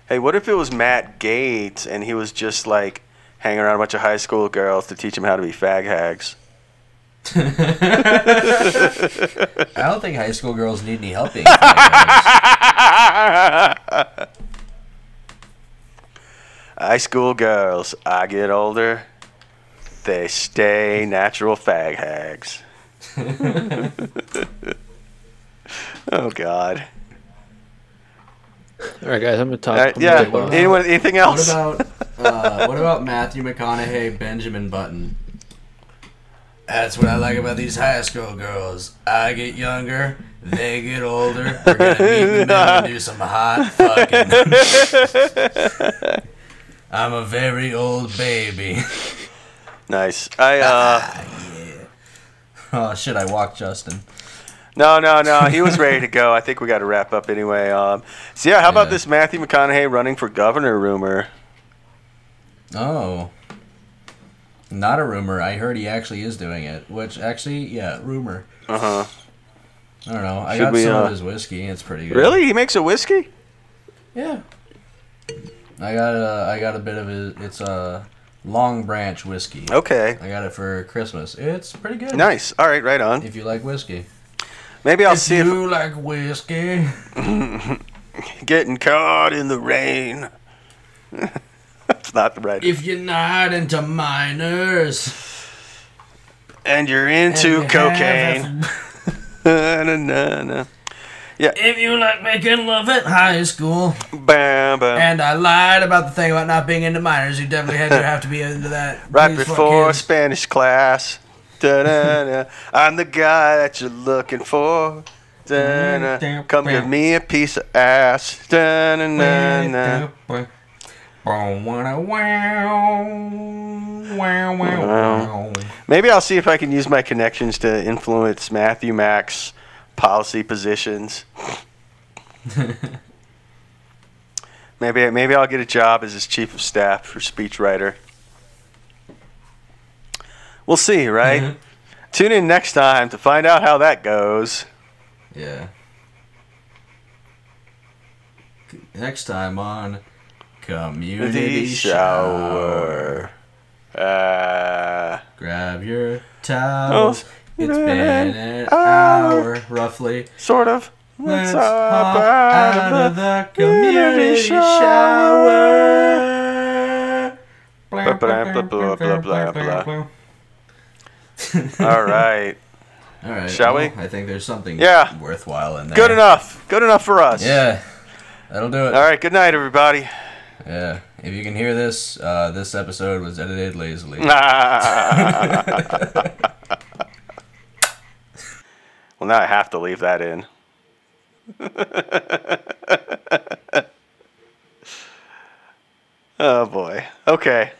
Hey, what if it was Matt Gaetz and he was just like hanging around a bunch of high school girls to teach them how to be fag hags? [LAUGHS] I don't think high school girls need any help being [LAUGHS] High school girls, I get older, they stay natural fag hags. [LAUGHS] oh God! All right, guys, I'm gonna talk. All right, I'm yeah. gonna. Anyone? Anything What else? about uh, what about Matthew McConaughey, Benjamin Button? That's what I like about these high school girls. I get younger, they get older. We're gonna meet in the middle and do some hot fucking. [LAUGHS] I'm a very old baby. nice. I uh. Oh shit! I walked Justin. No, no, no. He was ready to go. I think we got to wrap up anyway. Um. So yeah, how about this Matthew McConaughey running for governor rumor? Oh. Not a rumor. I heard he actually is doing it. Which actually, yeah, rumor. Uh huh. I don't know. I Should got we, some uh, of his whiskey. It's pretty good. Really? He makes a whiskey? Yeah. I got a I got a bit of it. It's a Longbranch whiskey. Okay. I got it for Christmas. It's pretty good. Nice. All right. Right on. If you like whiskey. Maybe I'll if see if you like whiskey. [LAUGHS] getting caught in the rain. [LAUGHS] That's not right. If you're not into minors. and you're and into you cocaine. a- [LAUGHS] na, na, na. if you like making love at high school. Bam, bam. And I lied about the thing about not being into minors. You definitely had to [LAUGHS] have to be into that. right before. Spanish class. Da-da-da. I'm the guy that you're looking for. Da-da. Mm-hmm. Come give me a piece of ass. Da-na-na-na. Maybe I'll see if I can use my connections to influence Matthew Mack's policy positions. [LAUGHS] maybe maybe I'll get a job as his chief of staff for speechwriter. We'll see, right? [LAUGHS] Tune in next time to find out how that goes. Yeah. Next time on Community Shower. shower. Uh, Grab your towels. Oh, It's been an hour. hour, roughly. sort of. Let's hop hop out of the community shower. Blah, blah, blah, blah, blah, blah, blah. [LAUGHS] All right. All right. Shall well, we? I think there's something Yeah. worthwhile in there. Good enough. Good enough for us. Yeah. That'll do it. All right. Good night, everybody. Yeah. If you can hear this, uh, this episode was edited lazily. [LAUGHS] well, now I have to leave that in. [LAUGHS] oh boy. Okay.